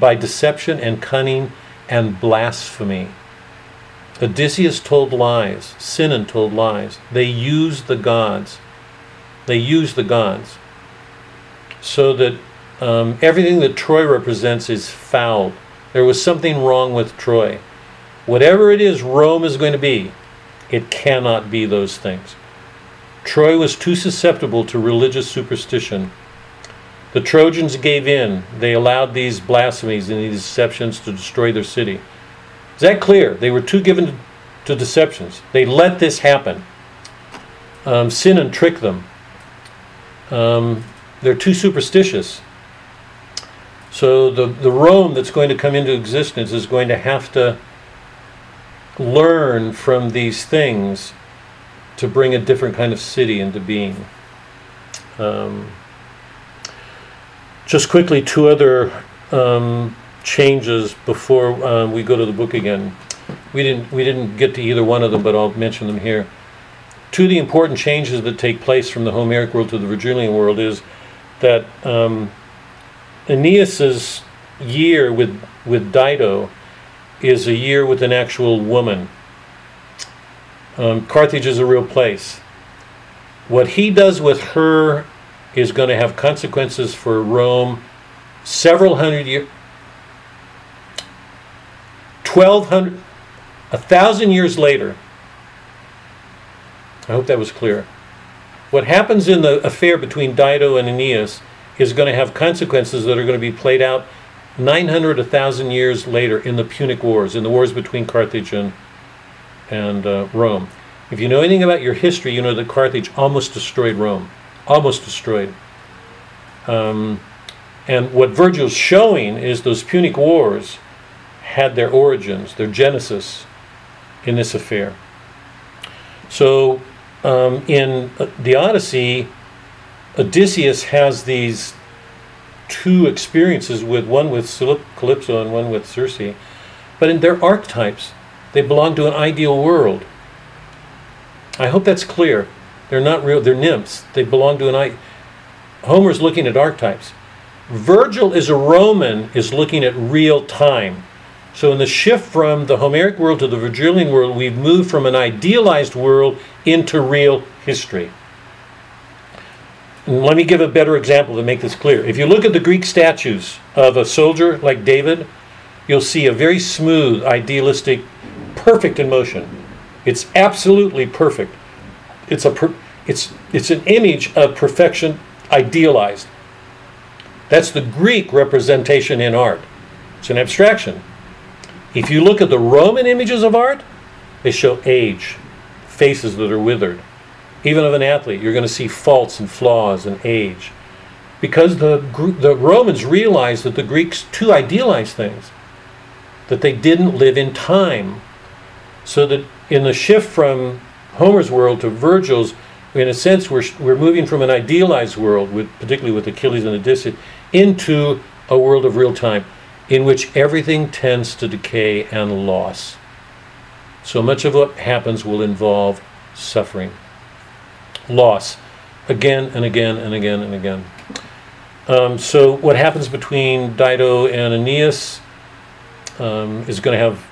by deception and cunning and blasphemy. Odysseus told lies. Sinon told lies. They used the gods. They used the gods. So that um, everything that Troy represents is foul. There was something wrong with Troy. Whatever it is Rome is going to be, it cannot be those things. Troy was too susceptible to religious superstition. The Trojans gave in. They allowed these blasphemies and these deceptions to destroy their city. Is that clear? They were too given to, to deceptions. They let this happen. Um, and trick them. Um, they're too superstitious. So the, the Rome that's going to come into existence is going to have to learn from these things to bring a different kind of city into being. Um, just quickly, two other um, changes before um, we go to the book again. We didn't we didn't get to either one of them, but I'll mention them here. Two of the important changes that take place from the Homeric world to the Virgilian world is that um, Aeneas's year with with Dido is a year with an actual woman. Um, Carthage is a real place. What he does with her is going to have consequences for Rome several hundred years. 1200 a thousand years later i hope that was clear what happens in the affair between dido and aeneas is going to have consequences that are going to be played out 900 a thousand years later in the punic wars in the wars between carthage and, and uh, rome. If you know anything about your history you know that carthage almost destroyed rome. Almost destroyed. Um, and what virgil's showing is those punic wars had their origins, their genesis in this affair. So um, in uh, the Odyssey, Odysseus has these two experiences with one with Calypso and one with Circe, but in their archetypes, they belong to an ideal world. I hope that's clear. They're not real, they're nymphs. They belong to an I. Homer's looking at archetypes. Virgil is a Roman, is looking at real time. So, in the shift from the Homeric world to the Virgilian world, we've moved from an idealized world into real history. Let me give a better example to make this clear. If you look at the Greek statues of a soldier like David, you'll see a very smooth, idealistic, perfect in motion. It's absolutely perfect. It's a per, it's it's an image of perfection idealized. That's the Greek representation in art. It's an abstraction. If you look at the Roman images of art, they show age, faces that are withered. Even of an athlete, you're going to see faults and flaws and age. Because the, the Romans realized that the Greeks too idealized things, that they didn't live in time. So that in the shift from Homer's world to Virgil's, in a sense, we're, we're moving from an idealized world, with, particularly with Achilles and Odysseus, into a world of real time in which everything tends to decay and loss. So much of what happens will involve suffering, loss, again and again and again and again. Um, so, what happens between Dido and Aeneas um, is going to have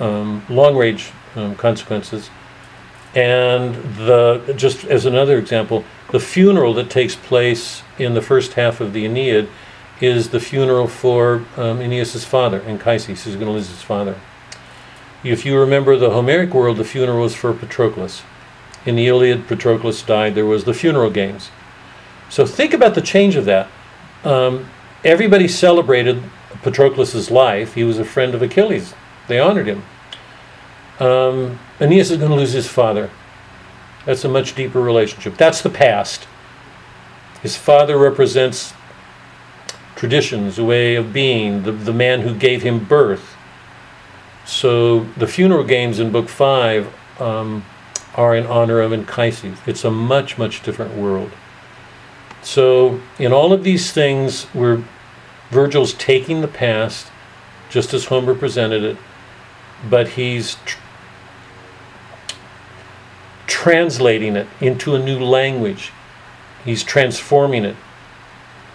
um, long range um, consequences. And the just as another example, the funeral that takes place in the first half of the Aeneid is the funeral for um, Aeneas' father, Anchises, who's going to lose his father. If you remember the Homeric world, the funeral was for Patroclus. In the Iliad, Patroclus died. There was the funeral games. So think about the change of that. Um, everybody celebrated Patroclus' life. He was a friend of Achilles. They honored him. Um, Aeneas is going to lose his father. That's a much deeper relationship. That's the past. His father represents traditions, a way of being, the, the man who gave him birth. So the funeral games in Book 5 um, are in honor of Anchises. It's a much, much different world. So in all of these things, where Virgil's taking the past, just as Homer presented it, but he's tr- translating it into a new language. He's transforming it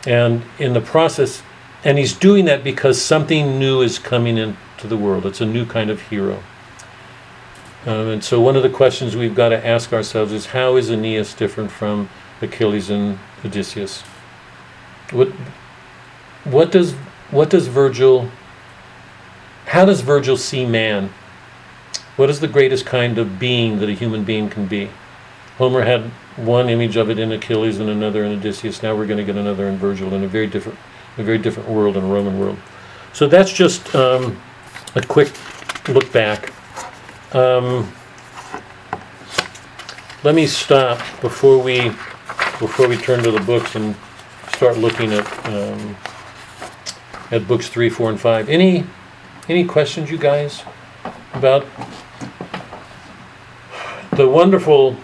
and in the process, and he's doing that because something new is coming into the world. It's a new kind of hero. Um, and so, one of the questions we've got to ask ourselves is how is Aeneas different from Achilles and Odysseus? What, what, does, what does Virgil, how does Virgil see man? What is the greatest kind of being that a human being can be? Homer had one image of it in Achilles and another in Odysseus. Now we're going to get another in Virgil in a very different, a very different world in a Roman world. So that's just um, a quick look back. Um, let me stop before we before we turn to the books and start looking at um, at books three, four, and five. Any any questions, you guys? about the wonderful,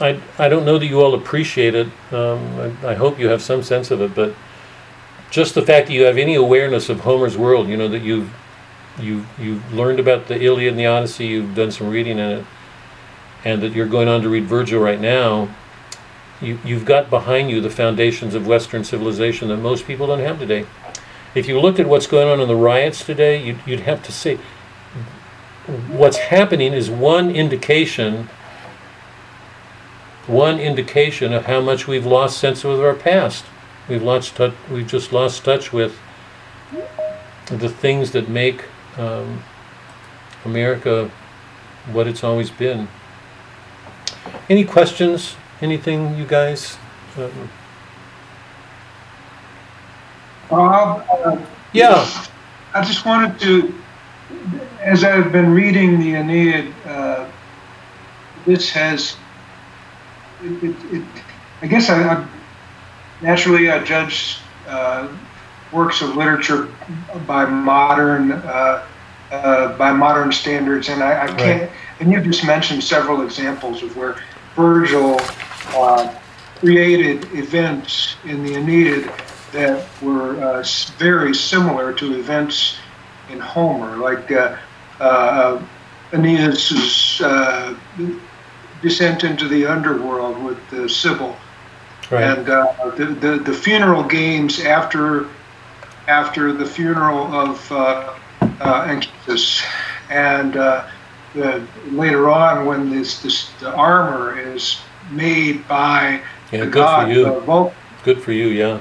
I, I don't know that you all appreciate it, um, I, I hope you have some sense of it, but just the fact that you have any awareness of Homer's world, you know, that you've, you, you've learned about the Iliad and the Odyssey, you've done some reading in it, and that you're going on to read Virgil right now, you, you've got behind you the foundations of Western civilization that most people don't have today. If you looked at what's going on in the riots today, you'd, you'd have to say, what's happening is one indication, one indication of how much we've lost sense of our past. We've lost touch, we've just lost touch with the things that make um, America what it's always been. Any questions? Anything, you guys? Um, Bob, uh, Yeah, I just wanted to, as I've been reading the Aeneid, uh, this has, it, it, it, I guess I, I naturally I judge uh, works of literature by modern uh, uh, by modern standards, and I, I can't. And you just mentioned several examples of where Virgil uh, created events in the Aeneid that were uh, very similar to events in Homer, like uh, uh, Aeneas's uh, descent into the underworld with the Sibyl, right, and uh, the, the the funeral games after after the funeral of uh, uh, Anchises, and uh, the, later on when this, this the armor is made by yeah, the good god for you, Vulcan. good for you, yeah.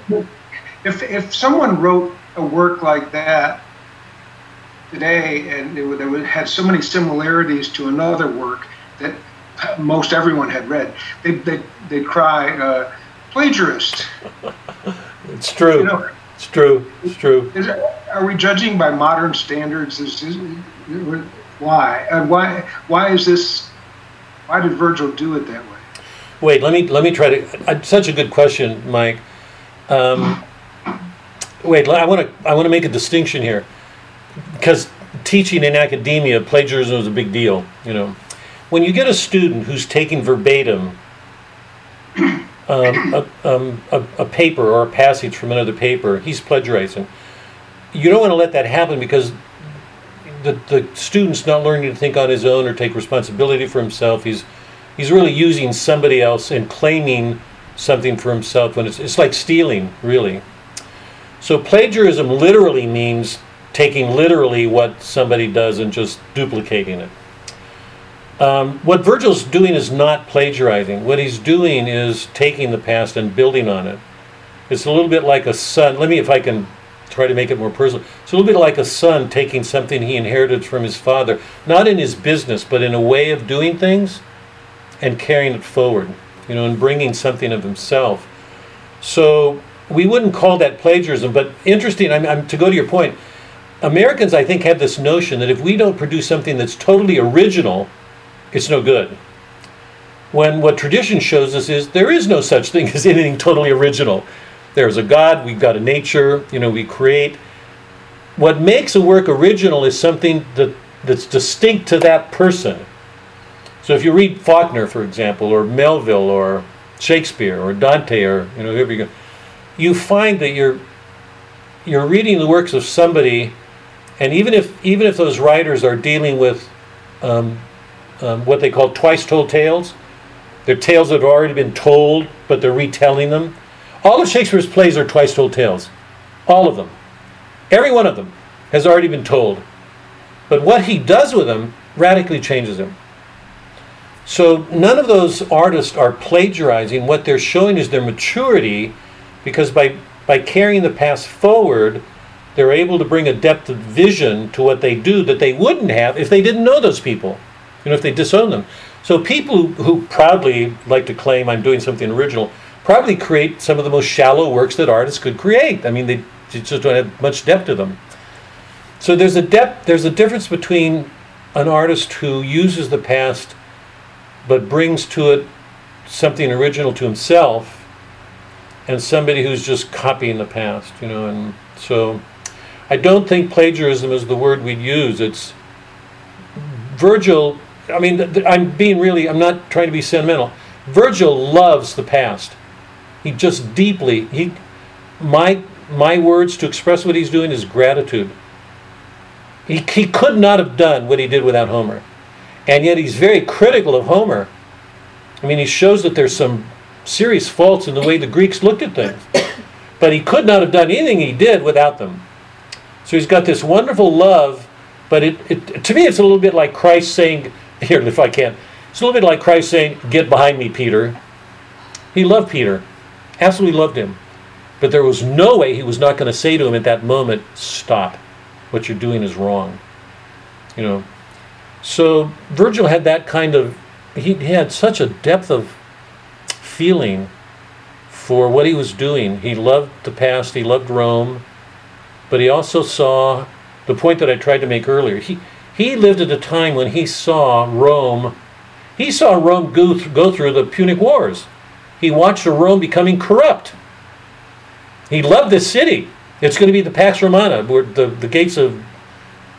If if someone wrote a work like that today and it would, it had so many similarities to another work that most everyone had read, they they they'd cry uh, plagiarist. [laughs] It's true, You know, it's true, it's true. is, are we judging by modern standards? Is, is, why and why why is this? Why did Virgil do it that way? Wait, let me, let me try to, uh, such a good question, Mike. Um, wait, I want to, I want to make a distinction here. Because teaching in academia, plagiarism is a big deal, you know. When you get a student who's taking verbatim um, a, um, a, a paper or a passage from another paper, he's plagiarizing. You don't want to let that happen because the, the student's not learning to think on his own or take responsibility for himself. He's he's really using somebody else and claiming something for himself when it's it's like stealing, really. So plagiarism literally means taking literally what somebody does and just duplicating it. Um, what Virgil's doing is not plagiarizing. What he's doing is taking the past and building on it. It's a little bit like a son. Let me, if I can try to make it more personal. It's a little bit like a son taking something he inherited from his father, not in his business, but in a way of doing things and carrying it forward, you know, and bringing something of himself. So we wouldn't call that plagiarism, but interesting, I'm, I'm, to go to your point, Americans, I think, have this notion that if we don't produce something that's totally original, it's no good. When what tradition shows us is there is no such thing as anything totally original. There's a God, we've got a nature, you know, we create. What makes a work original is something that, that's distinct to that person. So if you read Faulkner, for example, or Melville, or Shakespeare, or Dante, or you know whoever you go, you find that you're you're reading the works of somebody, and even if even if those writers are dealing with um, um, what they call twice told tales, they're tales that have already been told, but they're retelling them. All of Shakespeare's plays are twice told tales, all of them, every one of them has already been told, but what he does with them radically changes them. So none of those artists are plagiarizing. What they're showing is their maturity because by, by carrying the past forward, they're able to bring a depth of vision to what they do that they wouldn't have if they didn't know those people, you know, if they disown them. So people who, proudly like to claim I'm doing something original probably create some of the most shallow works that artists could create. I mean, they just don't have much depth to them. So there's a depth, there's a difference between an artist who uses the past but brings to it something original to himself and somebody who's just copying the past, you know, and so I don't think plagiarism is the word we'd use. It's Virgil, I mean, th- th- I'm being really, I'm not trying to be sentimental. Virgil loves the past. He just deeply, he, my, my words to express what he's doing is gratitude. He, he could not have done what he did without Homer. And yet he's very critical of Homer. I mean, he shows that there's some serious faults in the way the Greeks looked at things. [coughs] But he could not have done anything he did without them. So he's got this wonderful love, but it, it to me it's a little bit like Christ saying, here if I can, it's a little bit like Christ saying, "Get behind me, Peter." He loved Peter, absolutely loved him, but there was no way he was not going to say to him at that moment, "Stop, what you're doing is wrong." You know, so Virgil had that kind of he, had such a depth of feeling for what he was doing. He loved the past, he loved Rome, but he also saw the point that I tried to make earlier. He, he lived at a time when he saw Rome, he saw Rome go, th- go through the Punic Wars. He watched Rome becoming corrupt. He loved this city. It's going to be the Pax Romana, where the, the gates of,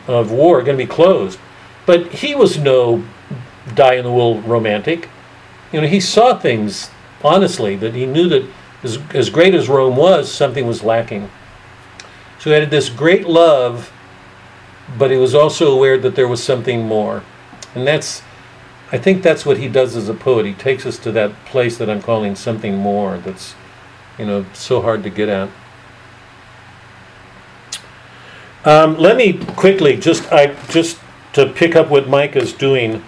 of war are going to be closed. But he was no die in the wool romantic. You know, he saw things honestly that he knew that as, as great as Rome was, something was lacking. So he had this great love, but he was also aware that there was something more. And that's, I think that's what he does as a poet. He takes us to that place that I'm calling something more that's, you know, so hard to get at. Um, let me quickly just I just to pick up what Mike is doing.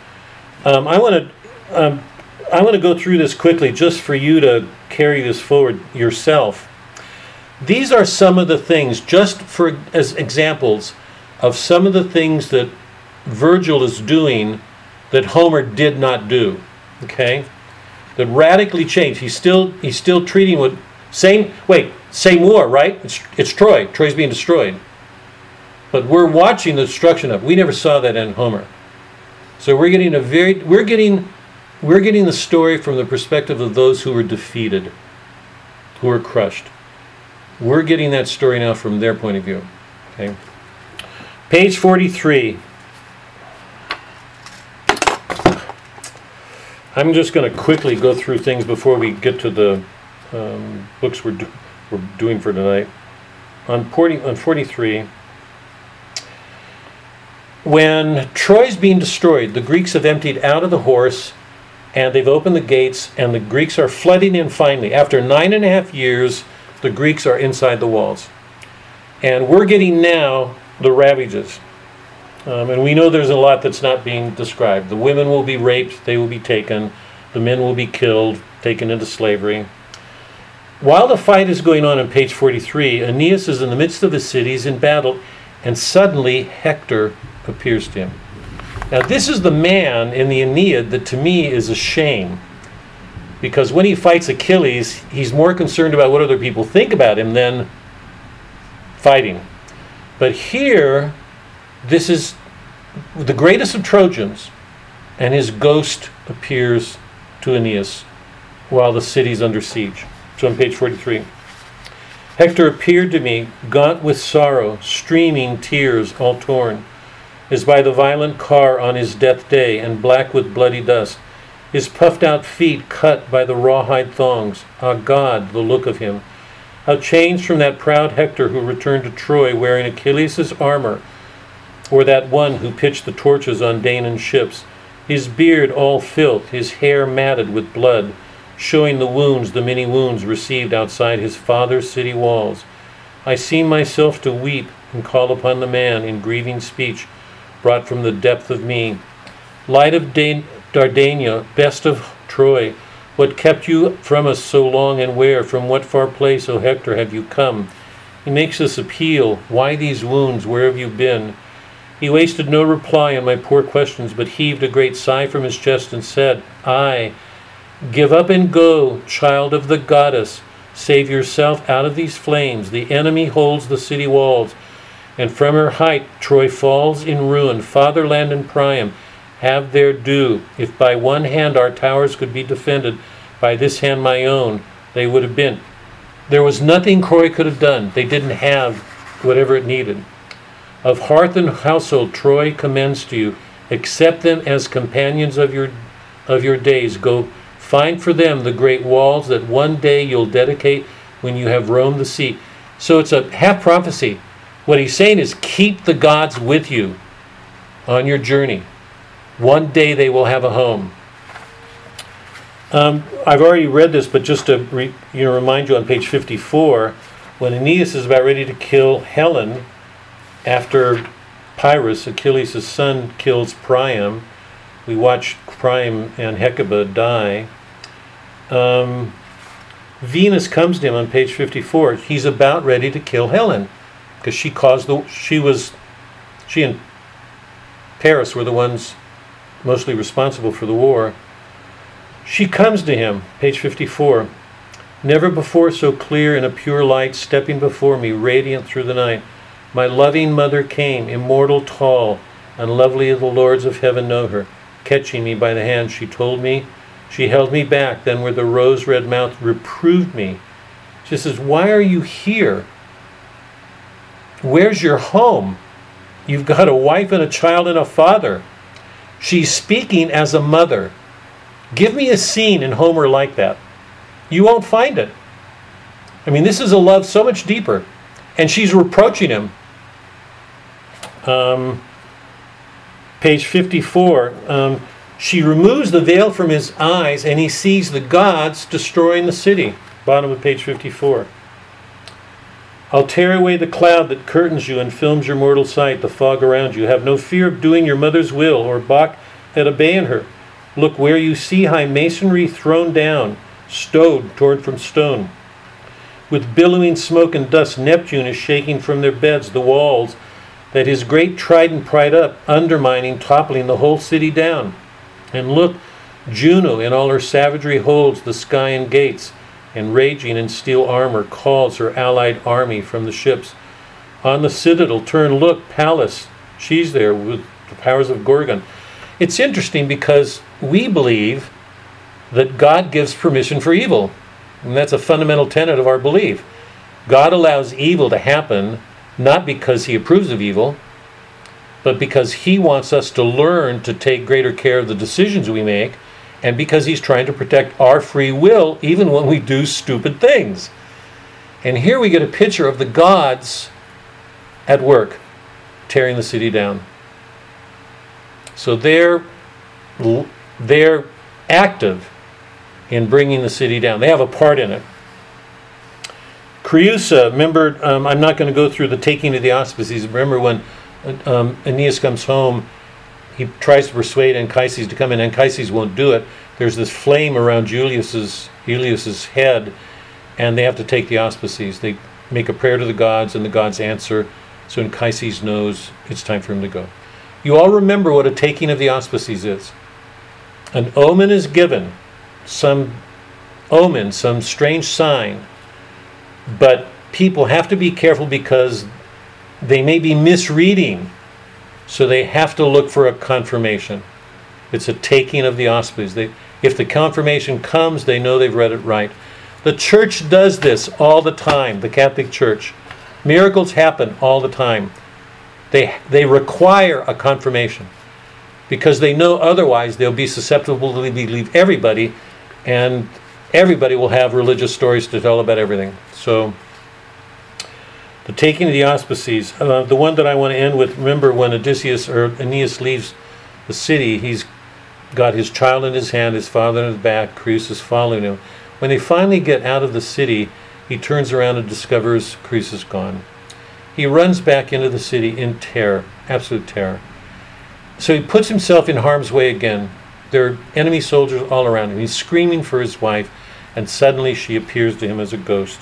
Um, I want to um, I want to go through this quickly just for you to carry this forward yourself. These are some of the things, just for as examples of some of the things that Virgil is doing that Homer did not do. Okay, that radically changed. He's still he's still treating with same wait same war right? It's it's Troy. Troy's being destroyed. But we're watching the destruction of. We never saw that in Homer. So we're getting a very we're getting we're getting the story from the perspective of those who were defeated, who were crushed. We're getting that story now from their point of view. Okay. Page 43. I'm just going to quickly go through things before we get to the um, books we're, do- we're doing for tonight. On 40, on 43, when Troy's being destroyed, the Greeks have emptied out of the horse and they've opened the gates, and the Greeks are flooding in finally. After nine and a half years, the Greeks are inside the walls. And we're getting now the ravages. Um, and we know there's a lot that's not being described. The women will be raped, they will be taken, the men will be killed, taken into slavery. While the fight is going on on page 43, Aeneas is in the midst of the cities in battle, and suddenly Hector appears to him. Now, this is the man in the Aeneid that to me is a shame. Because when he fights Achilles, he's more concerned about what other people think about him than fighting. But here, this is the greatest of Trojans, and his ghost appears to Aeneas while the city's under siege. So on page 43. Hector appeared to me, gaunt with sorrow, streaming tears, all torn as by the violent car on his death day, and black with bloody dust, his puffed out feet cut by the rawhide thongs. Ah, God, the look of him! How changed from that proud Hector who returned to Troy wearing Achilles' armor, or that one who pitched the torches on Danaan ships, his beard all filth, his hair matted with blood, showing the wounds, the many wounds received outside his father's city walls. I seem myself to weep and call upon the man in grieving speech brought from the depth of me. Light of Dan- Dardania, best of Troy, what kept you from us so long and where? From what far place, O Hector, have you come? He makes this appeal. Why these wounds? Where have you been? He wasted no reply on my poor questions, but heaved a great sigh from his chest and said, Ay, give up and go, child of the goddess. Save yourself out of these flames. The enemy holds the city walls and from her height Troy falls in ruin. Fatherland and Priam have their due. If by one hand our towers could be defended, by this hand my own, they would have been. There was nothing Troy could have done. They didn't have whatever it needed. Of hearth and household Troy commends to you. Accept them as companions of your of your days. Go find for them the great walls that one day you'll dedicate when you have roamed the sea. So it's a half prophecy. What he's saying is keep the gods with you on your journey. One day they will have a home. Um, I've already read this, but just to re, you know remind you on page 54, when Aeneas is about ready to kill Helen after Pyrrhus, Achilles' son, kills Priam, we watch Priam and Hecuba die. Um, Venus comes to him on page 54. He's about ready to kill Helen because she caused the she was she and Paris were the ones mostly responsible for the war. She comes to him, page 54. Never before so clear in a pure light, stepping before me, radiant through the night. My loving mother came, immortal, tall, and lovely as the lords of heaven know her. Catching me by the hand, she told me, she held me back, then with a rose red mouth reproved me. She says, Why are you here? Where's your home? You've got a wife and a child and a father. She's speaking as a mother. Give me a scene in Homer like that. You won't find it. I mean, this is a love so much deeper. And she's reproaching him. Um, page 54. Um, she removes the veil from his eyes, and he sees the gods destroying the city. Bottom of page 54. I'll tear away the cloud that curtains you and films your mortal sight, the fog around you. Have no fear of doing your mother's will, or balk at obeying her. Look where you see high masonry thrown down, stowed torn from stone. With billowing smoke and dust, Neptune is shaking from their beds the walls that his great trident pried up, undermining, toppling the whole city down. And look, Juno in all her savagery holds the Scaean gates, and raging in steel armor calls her allied army from the ships. On the citadel, turn, look, Pallas, she's there with the powers of Gorgon. It's interesting because we believe that God gives permission for evil. And that's a fundamental tenet of our belief. God allows evil to happen not because he approves of evil, but because he wants us to learn to take greater care of the decisions we make, and because he's trying to protect our free will even when we do stupid things. And here we get a picture of the gods at work tearing the city down. So they're they're active in bringing the city down. They have a part in it. Creusa, remember, um, I'm not going to go through the taking of the auspices. Remember when um, Aeneas comes home, he tries to persuade Anchises to come in. Anchises won't do it. There's this flame around Iulus's Iulus's head, and they have to take the auspices. They make a prayer to the gods, and the gods answer. So Anchises knows it's time for him to go. You all remember what a taking of the auspices is. An omen is given, some omen, some strange sign, but people have to be careful because they may be misreading, so they have to look for a confirmation. It's a taking of the auspices. They, if the confirmation comes, they know they've read it right. The church does this all the time, the Catholic Church. Miracles happen all the time. They, they require a confirmation because they know otherwise they'll be susceptible to believe everybody, and everybody will have religious stories to tell about everything. So, the taking of the auspices, uh, the one that I want to end with, remember when Odysseus or Aeneas leaves the city, he's got his child in his hand, his father in his back, Creusa is following him. When they finally get out of the city, he turns around and discovers Creusa is gone. He runs back into the city in terror, absolute terror. So he puts himself in harm's way again. There are enemy soldiers all around him. He's screaming for his wife, and suddenly she appears to him as a ghost.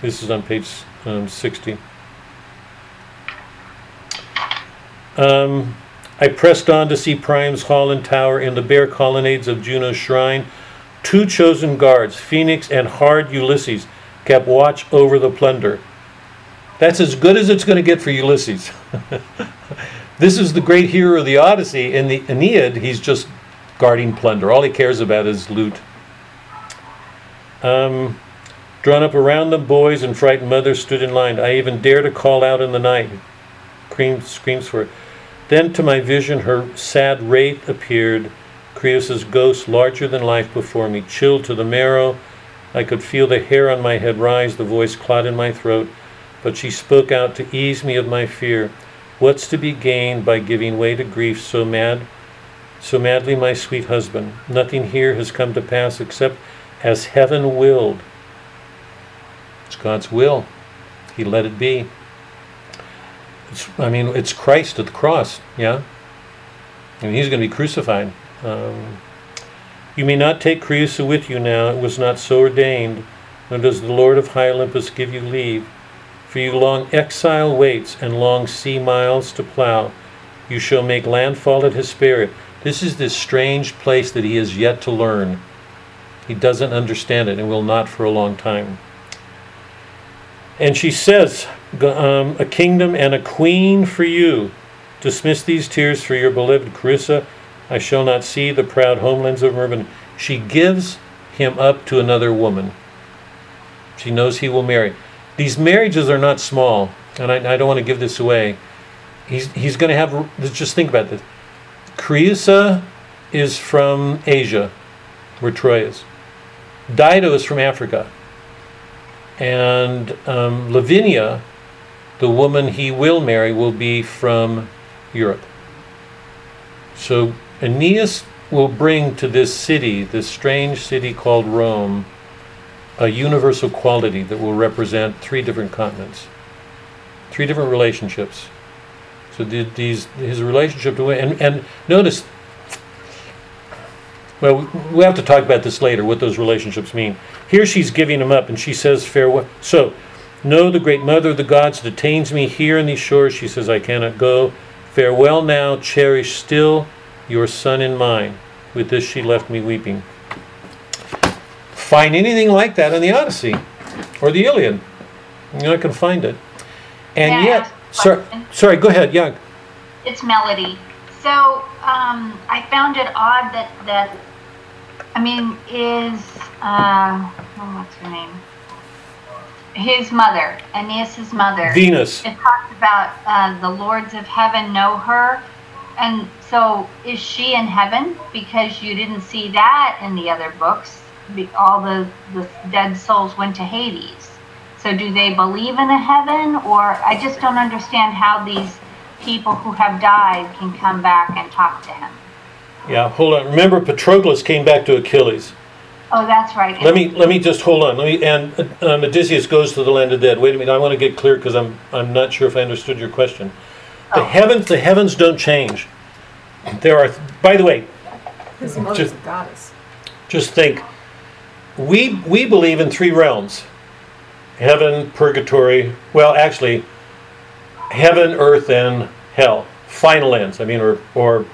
This is on page um, 60. Um, I pressed on to see Priam's hall and tower in the bare colonnades of Juno's shrine. Two chosen guards, Phoenix and hard Ulysses, kept watch over the plunder. That's as good as it's going to get for Ulysses. [laughs] this is the great hero of the Odyssey. In the Aeneid, he's just guarding plunder. All he cares about is loot. Um, drawn up around them, boys and frightened mothers stood in line. I even dare to call out in the night. Cream screams for it. Then to my vision her sad wraith appeared, Creusa's ghost larger than life before me, chilled to the marrow. I could feel the hair on my head rise, the voice clot in my throat, but she spoke out to ease me of my fear. What's to be gained by giving way to grief so mad, so madly, my sweet husband? Nothing here has come to pass except as heaven willed. It's God's will. He let it be. It's, I mean, it's Christ at the cross, yeah? And he's going to be crucified. Um, you may not take Creusa with you now, it was not so ordained, nor does the Lord of high Olympus give you leave. For you long exile waits and long sea miles to plow. You shall make landfall at Hesperia. This is this strange place that he has yet to learn. He doesn't understand it and will not for a long time. And she says, um, A kingdom and a queen for you. Dismiss these tears for your beloved Creusa. I shall not see the proud homelands of Myrmidons. She gives him up to another woman. She knows he will marry. These marriages are not small, and I, I don't want to give this away. He's, he's going to have, just think about this. Creusa is from Asia, where Troy is. Dido is from Africa. And um, Lavinia, the woman he will marry, will be from Europe. So Aeneas will bring to this city, this strange city called Rome, a universal quality that will represent three different continents, three different relationships. So the, these his relationship to and and notice. Well, we have to talk about this later. What those relationships mean. Here she's giving him up, and she says farewell. So, no, the great mother of the gods detains me here in these shores. She says I cannot go. Farewell now. Cherish still your son in mine. With this she left me weeping. Find anything like that in the Odyssey or the Iliad? You're not going to find it. And I yet, sorry, sorry, go ahead. Yeah. It's Melody. So um, I found it odd that that I mean is uh, oh, what's her name? His mother, Aeneas's mother. Venus. It talks about uh, the lords of heaven know her, and so is she in heaven? Because you didn't see that in the other books. All the the dead souls went to Hades. So do they believe in a heaven, or I just don't understand how these people who have died can come back and talk to him. Yeah, hold on. Remember, Patroclus came back to Achilles. Oh, that's right. Let me let me just hold on. Let me and um, Odysseus goes to the land of the dead. Wait a minute. I want to get clear because I'm I'm not sure if I understood your question. The Oh. heavens the heavens don't change. There are. By the way, His mother's Just- a goddess. just think. We we believe in three realms: heaven, purgatory. Well, actually, heaven, earth, and hell. Final ends. I mean, or or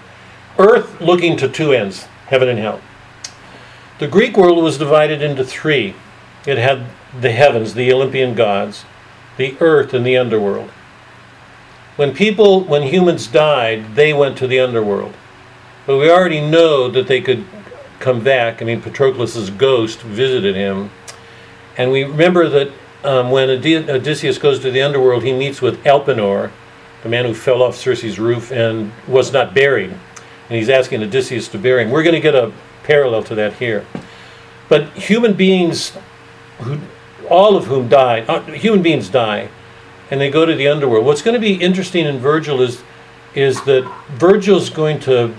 earth looking to two ends: heaven and hell. The Greek world was divided into three. It had the heavens, the Olympian gods, the earth, and the underworld. When people, when humans died, they went to the underworld. But we already know that they could come back. I mean, Patroclus' ghost visited him. And we remember that um, when Odysseus goes to the underworld, he meets with Elpenor, the man who fell off Circe's roof and was not buried. And he's asking Odysseus to bury him. We're going to get a parallel to that here. But human beings, who, all of whom die, uh, human beings die, and they go to the underworld. What's going to be interesting in Virgil is, is that Virgil's going to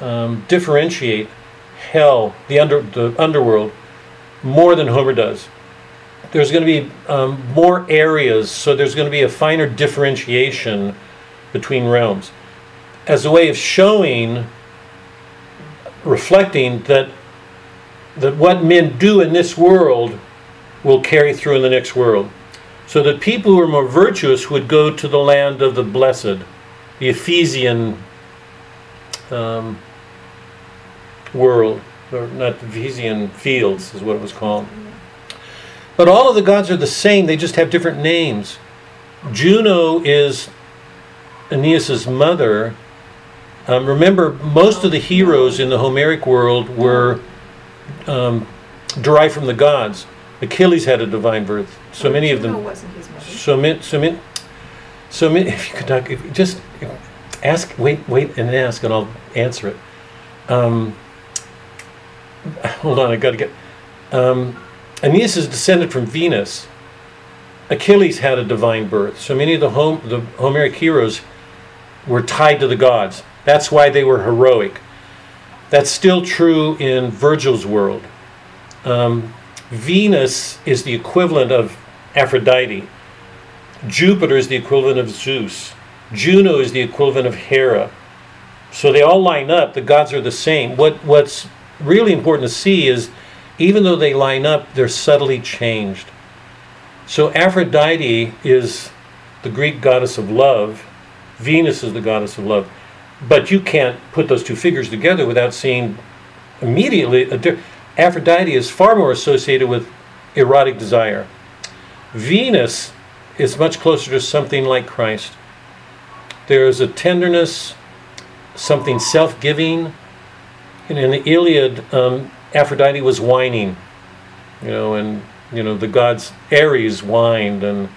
um, differentiate hell, the under the underworld, more than Homer does. There's going to be um, more areas, so there's going to be a finer differentiation between realms, as a way of showing, reflecting that that what men do in this world will carry through in the next world. So that people who are more virtuous would go to the land of the blessed, the Elysian um, world, or not the Elysian fields is what it was called. But all of the gods are the same, they just have different names. Juno is Aeneas's mother. Um, remember, most of the heroes in the Homeric world were um, derived from the gods. Achilles had a divine birth. So many of them. wasn't his mother. So many, so many, so many. [laughs] If you could talk, if just Ask, wait, wait, and ask, and I'll answer it. Um, [laughs] hold on, I gotta get. Um, Aeneas is descended from Venus. Achilles had a divine birth. So many of the, home, the Homeric heroes were tied to the gods. That's why they were heroic. That's still true in Virgil's world. Um, Venus is the equivalent of Aphrodite. Jupiter is the equivalent of Zeus. Juno is the equivalent of Hera. So they all line up. The gods are the same. What what's really important to see is, even though they line up, they're subtly changed. So Aphrodite is the Greek goddess of love. Venus is the goddess of love. But you can't put those two figures together without seeing immediately Aphrodite is far more associated with erotic desire. Venus is much closer to something like Christ. There is a tenderness, something self giving. And in the Iliad, um, Aphrodite was whining, you know, and, you know, the gods Ares whined. And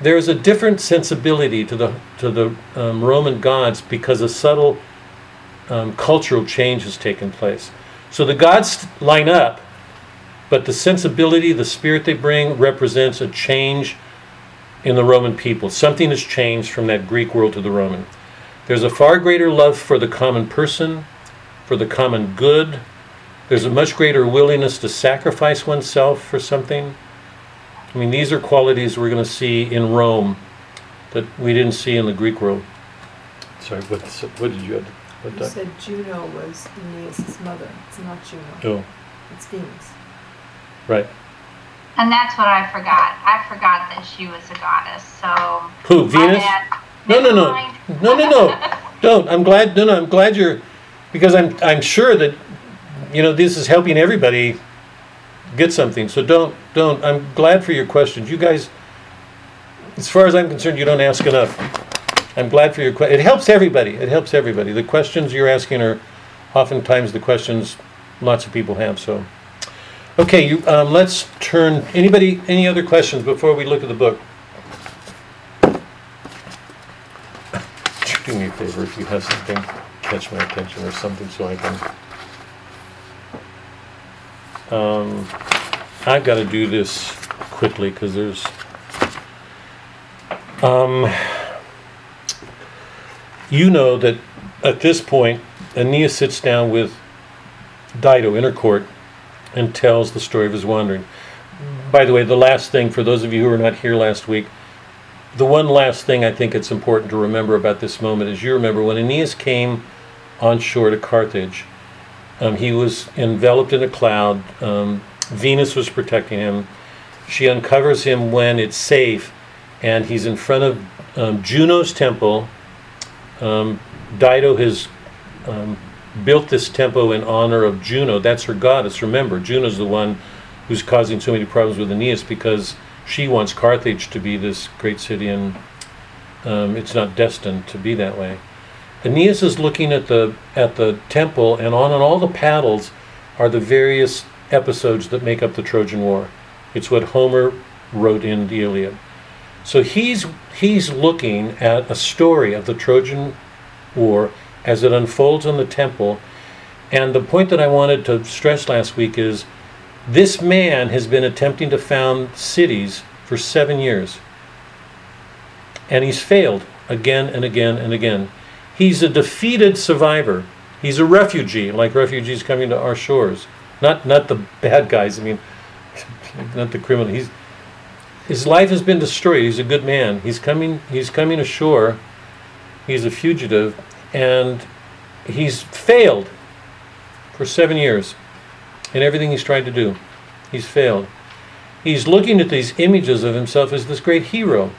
there's a different sensibility to the, to the um, Roman gods because a subtle um, cultural change has taken place. So the gods line up, but the sensibility, the spirit they bring represents a change in the Roman people. Something has changed from that Greek world to the Roman. There's a far greater love for the common person, for the common good. There's a much greater willingness to sacrifice oneself for something. I mean, these are qualities we're going to see in Rome that we didn't see in the Greek world. Sorry, what, what did you have? What You di- said Juno was Aeneas' mother. It's not Juno. oh, It's Venus. right. And that's what I forgot. I forgot that she was a goddess. So Who? Venus? bad. No, no, no, no, no, no. [laughs] Don't. I'm glad. No, no. I'm glad you're, because I'm. I'm sure that, you know, this is helping everybody get something. So don't. Don't. I'm glad for your questions. You guys, as far as I'm concerned, you don't ask enough. I'm glad for your question. It helps everybody. It helps everybody. The questions you're asking are, oftentimes the questions lots of people have. So, okay. You. Um, let's turn. Anybody? Any other questions before we look at the book? do me a favor if you have something catch my attention or something so I can. Um, I've got to do this quickly because there's. Um, you know that at this point, Aeneas sits down with Dido in her court and tells the story of his wandering. By the way, the last thing for those of you who were not here last week, the one last thing I think it's important to remember about this moment is you remember when Aeneas came on shore to Carthage, um, he was enveloped in a cloud. Um, Venus was protecting him. She uncovers him when it's safe, and he's in front of um, Juno's temple. Um, Dido has um, built this temple in honor of Juno. That's her goddess. Remember, Juno's the one who's causing so many problems with Aeneas because she wants Carthage to be this great city, and um, it's not destined to be that way. Aeneas is looking at the at the temple, and on and all the paddles are the various episodes that make up the Trojan War. It's what Homer wrote in the Iliad. So he's he's looking at a story of the Trojan War as it unfolds in the temple. And the point that I wanted to stress last week is this man has been attempting to found cities for seven years. And he's failed again and again and again. He's a defeated survivor. He's a refugee, like refugees coming to our shores. Not not the bad guys, I mean [laughs] not the criminal. He's his life has been destroyed. He's a good man. He's coming he's coming ashore. He's a fugitive and he's failed for seven years in everything he's tried to do. He's failed. He's looking at these images of himself as this great hero.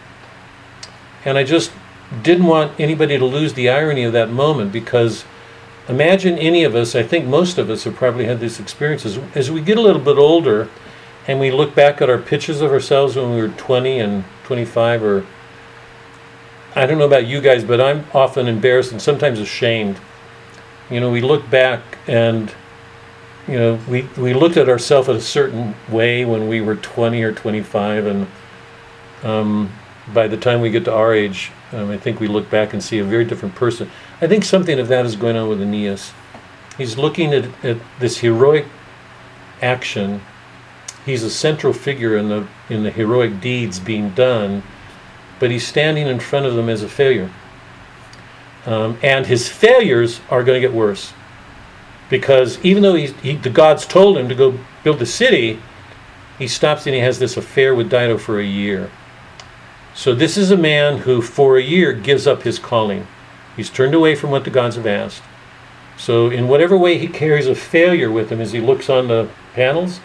And I just didn't want anybody to lose the irony of that moment because imagine any of us, I think most of us have probably had these experiences. As we get a little bit older and we look back at our pictures of ourselves when we were 20 and 25 or I don't know about you guys, but I'm often embarrassed and sometimes ashamed. You know, we look back and you know, we, we looked at ourselves in a certain way when we were 20 or 25, and um, by the time we get to our age, um, I think we look back and see a very different person. I think something of that is going on with Aeneas. He's looking at, at this heroic action. He's a central figure in the in the heroic deeds being done, but he's standing in front of them as a failure. Um, and his failures are going to get worse because even though he, the gods told him to go build the city, he stops and he has this affair with Dido for a year. So this is a man who, for a year, gives up his calling. He's turned away from what the gods have asked. So in whatever way he carries a failure with him as he looks on the panels,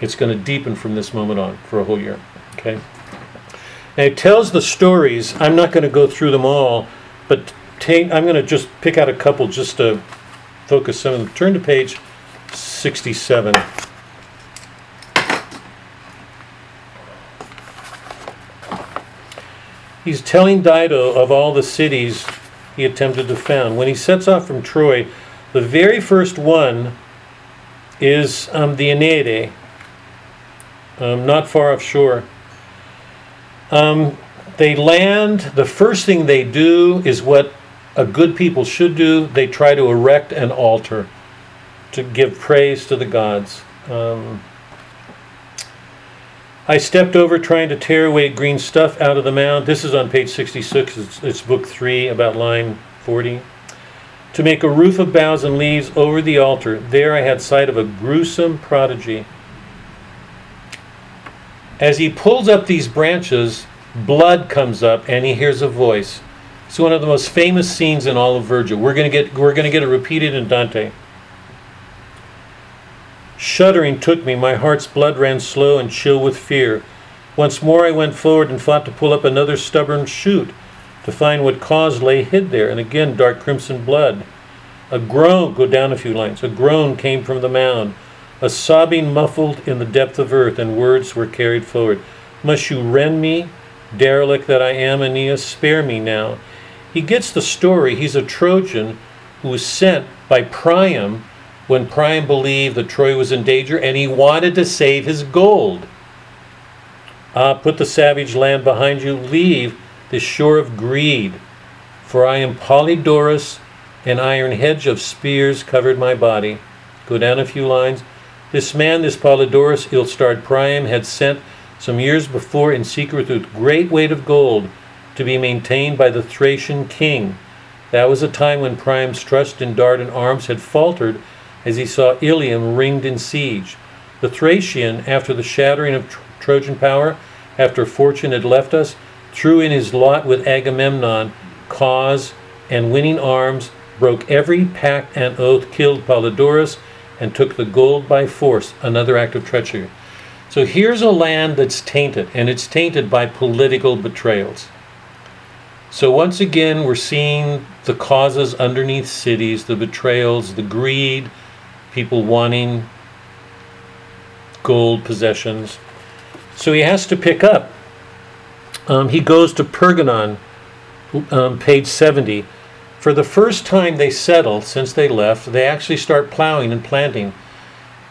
it's going to deepen from this moment on for a whole year. Okay. Now it tells the stories. I'm not going to go through them all, but I'm going to just pick out a couple just to focus some of them. Turn to page 67. He's telling Dido of all the cities he attempted to found. When he sets off from Troy, the very first one is um, the Aeneadae, um, not far offshore. Um, they land, the first thing they do is what a good people should do they try to erect an altar to give praise to the gods. Um, I stepped over trying to tear away green stuff out of the mound. This is on page 66, it's, it's book 3, about line 40. To make a roof of boughs and leaves over the altar. There I had sight of a gruesome prodigy. As he pulls up these branches, blood comes up and he hears a voice. It's one of the most famous scenes in all of Virgil. We're going to get we're going to get it repeated in Dante. Shuddering took me, my heart's blood ran slow and chill with fear. Once more I went forward and fought to pull up another stubborn shoot, to find what cause lay hid there, and again dark crimson blood. A groan, go down a few lines, a groan came from the mound, a sobbing muffled in the depth of earth, and words were carried forward. Must you rend me, derelict that I am, Aeneas, spare me now. He gets the story. He's a Trojan who was sent by Priam when Priam believed that Troy was in danger and he wanted to save his gold. Ah, put the savage land behind you, leave this shore of greed, for I am Polydorus, an iron hedge of spears covered my body. Go down a few lines. This man, this Polydorus, ill starred Priam, had sent some years before in secret with great weight of gold to be maintained by the Thracian king. That was a time when Priam's trust in Dardan arms had faltered as he saw Ilium ringed in siege. The Thracian, after the shattering of Tro- Trojan power, after fortune had left us, threw in his lot with Agamemnon, cause and winning arms, broke every pact and oath, killed Polydorus, and took the gold by force, another act of treachery. So here's a land that's tainted, and it's tainted by political betrayals. So once again, we're seeing the causes underneath cities, the betrayals, the greed, people wanting gold possessions. So he has to pick up. Um, he goes to Pergamon, um, page 70. For the first time they settle since they left, they actually start plowing and planting.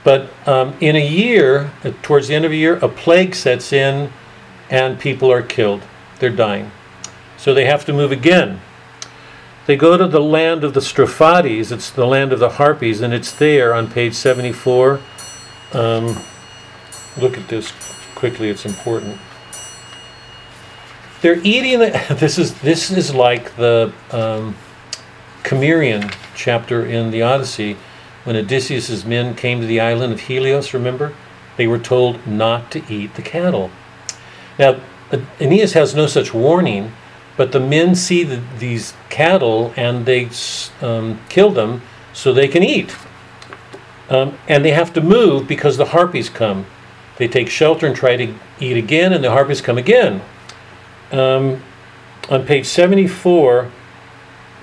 But um, in a year, uh, towards the end of a year, a plague sets in and people are killed. They're dying. So they have to move again. They go to the land of the Strophades, it's the land of the Harpies, and it's there on page 74. Um, look at this quickly, it's important. They're eating, the, [laughs] this, is, this is like the um, chapter in the Odyssey when Odysseus' men came to the island of Helios, remember? They were told not to eat the cattle. Now, Aeneas has no such warning, but the men see the, these cattle and they um, kill them so they can eat. Um, and they have to move because the harpies come. They take shelter and try to eat again, and the harpies come again. Um, on page 74,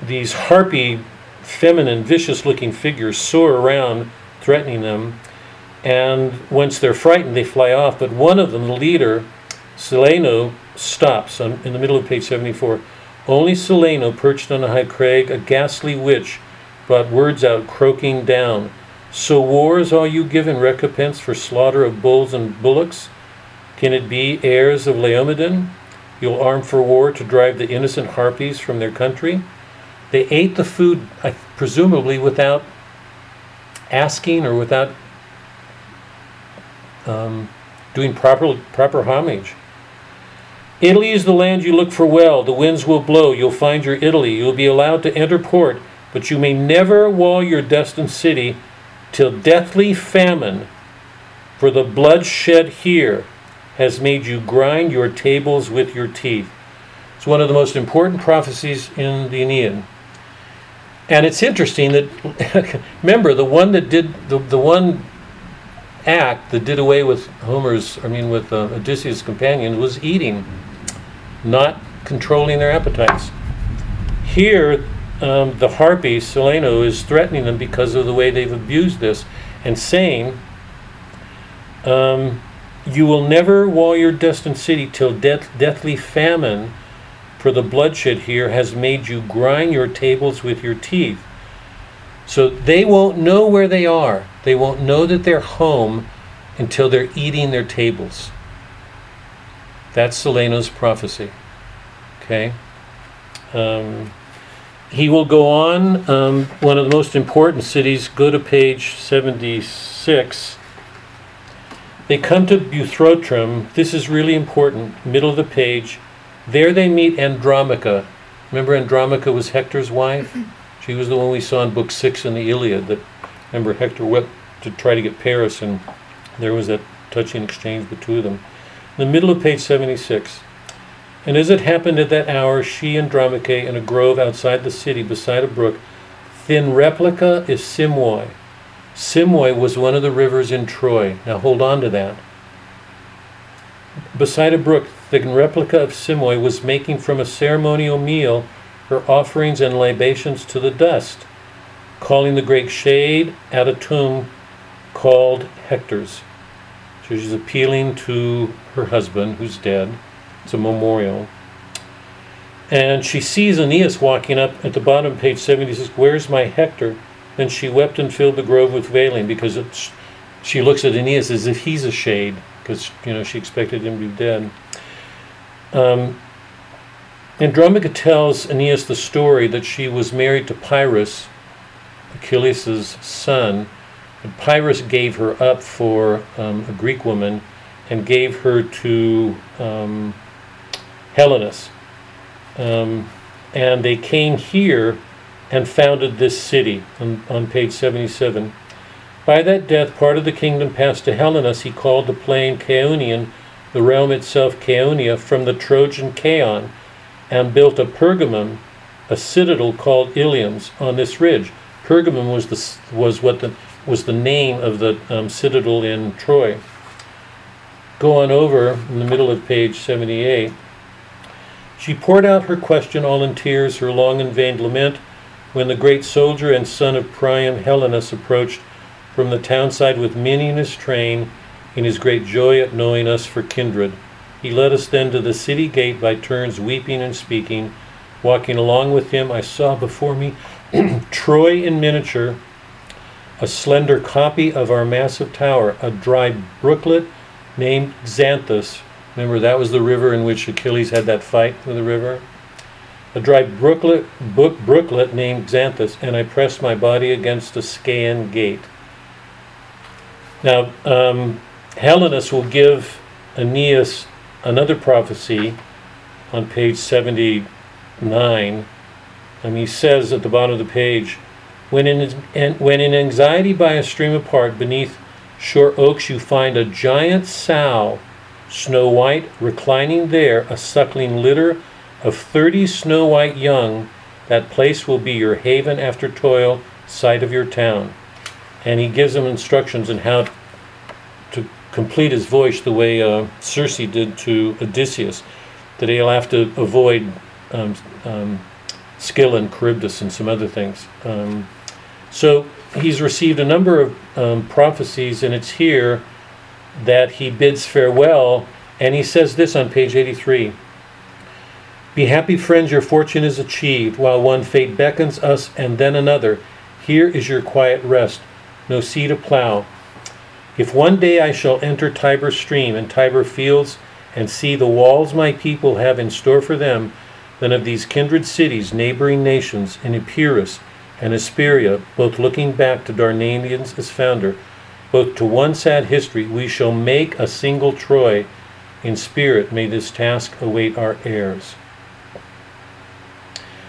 these harpy, feminine, vicious looking figures soar around, threatening them. And once they're frightened, they fly off. But one of them, the leader, Celaeno, stops on, in the middle of page 74. Only Celaeno, perched on a high crag, a ghastly witch, brought words out, croaking down. So wars are you given recompense for slaughter of bulls and bullocks? Can it be heirs of Laomedon? You'll arm for war to drive the innocent harpies from their country. They ate the food, presumably without asking or without um, doing proper, proper homage. Italy is the land you look for well. The winds will blow. You'll find your Italy. You'll be allowed to enter port, but you may never wall your destined city till deathly famine, for the blood shed here has made you grind your tables with your teeth. It's one of the most important prophecies in the Aeneid. And it's interesting that, [laughs] remember, the one that did, the, the one act that did away with Homer's, I mean, with uh, Odysseus' companions was eating, not controlling their appetites. Here, um, the harpy, Celaeno, is threatening them because of the way they've abused this and saying, um, You will never wall your destined city till death, deathly famine, for the bloodshed here has made you grind your tables with your teeth. So they won't know where they are. They won't know that they're home until they're eating their tables. That's Celaeno's prophecy. Okay? Um, he will go on. Um, one of the most important cities, go to page 76. They come to Buthrotum. This is really important. Middle of the page. There they meet Andromache. Remember, Andromache was Hector's wife? [laughs] She was the one we saw in Book Six in the Iliad. That remember Hector went to try to get Paris, and there was that touching exchange between them. The middle of page seventy-six. And as it happened at that hour, she and in a grove outside the city, beside a brook, thin replica is Simois. Simois was one of the rivers in Troy. Now hold on to that. Beside a brook, the replica of Simois was making from a ceremonial meal her offerings and libations to the dust, calling the great shade at a tomb called Hector's. So she's appealing to her husband, who's dead. It's a memorial. And she sees Aeneas walking up at the bottom, page 76. Where's my Hector? Then she wept and filled the grove with veiling because she looks at Aeneas as if he's a shade because you know she expected him to be dead. Um, Andromache tells Aeneas the story that she was married to Pyrrhus, Achilles' son, and Pyrrhus gave her up for um, a Greek woman and gave her to um, Helenus. Um, and they came here and founded this city on, on page 77. By that death, part of the kingdom passed to Helenus. He called the plain Chaonian, the realm itself Chaonia, from the Trojan Chaon, and built a Pergamum, a citadel called Iliums, on this ridge. Pergamum was the was what the was the name of the um, citadel in Troy. Go on over in the middle of page 78. She poured out her question all in tears, her long and vain lament, when the great soldier and son of Priam, Helenus, approached from the townside with many in his train, in his great joy at knowing us for kindred. He led us then to the city gate by turns, weeping and speaking. Walking along with him, I saw before me [clears throat] Troy in miniature, a slender copy of our massive tower, a dry brooklet named Xanthus. Remember, that was the river in which Achilles had that fight with the river? A dry brooklet, book, brooklet named Xanthus, and I pressed my body against a Scaean gate. Now, um, Helenus will give Aeneas another prophecy on page 79. And he says at the bottom of the page, when in, when in anxiety by a stream apart beneath short oaks you find a giant sow, snow white, reclining there, a suckling litter of thirty snow white young, that place will be your haven after toil, site of your town. And he gives them instructions on how to complete his voyage the way uh, Circe did to Odysseus, that he'll have to avoid um, um, Scylla and Charybdis and some other things. Um, so he's received a number of um, prophecies, and it's here that he bids farewell, and he says this on page 83. Be happy, friends, your fortune is achieved, while one fate beckons us and then another. Here is your quiet rest, no seed to plow. If one day I shall enter Tiber stream and Tiber fields, and see the walls my people have in store for them than of these kindred cities, neighboring nations, in Epirus and Hesperia, both looking back to Dardanians as founder, both to one sad history, we shall make a single Troy. In spirit, may this task await our heirs.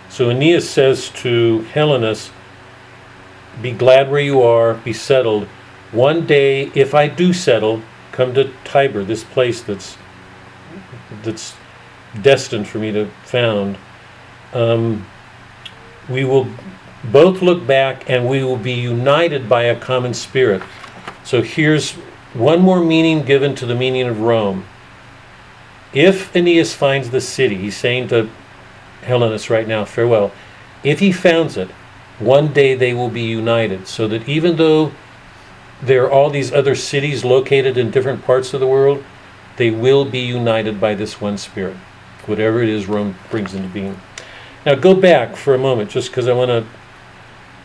So Aeneas says to Helenus, Be glad where you are, be settled. One day, if I do settle, come to Tiber, this place that's that's destined for me to found. Um, we will both look back and we will be united by a common spirit. So here's one more meaning given to the meaning of Rome. If Aeneas finds the city, he's saying to Helenus right now, farewell. If he founds it, one day they will be united, so that even though there are all these other cities located in different parts of the world, they will be united by this one spirit, whatever it is Rome brings into being. Now go back for a moment, just because I want to.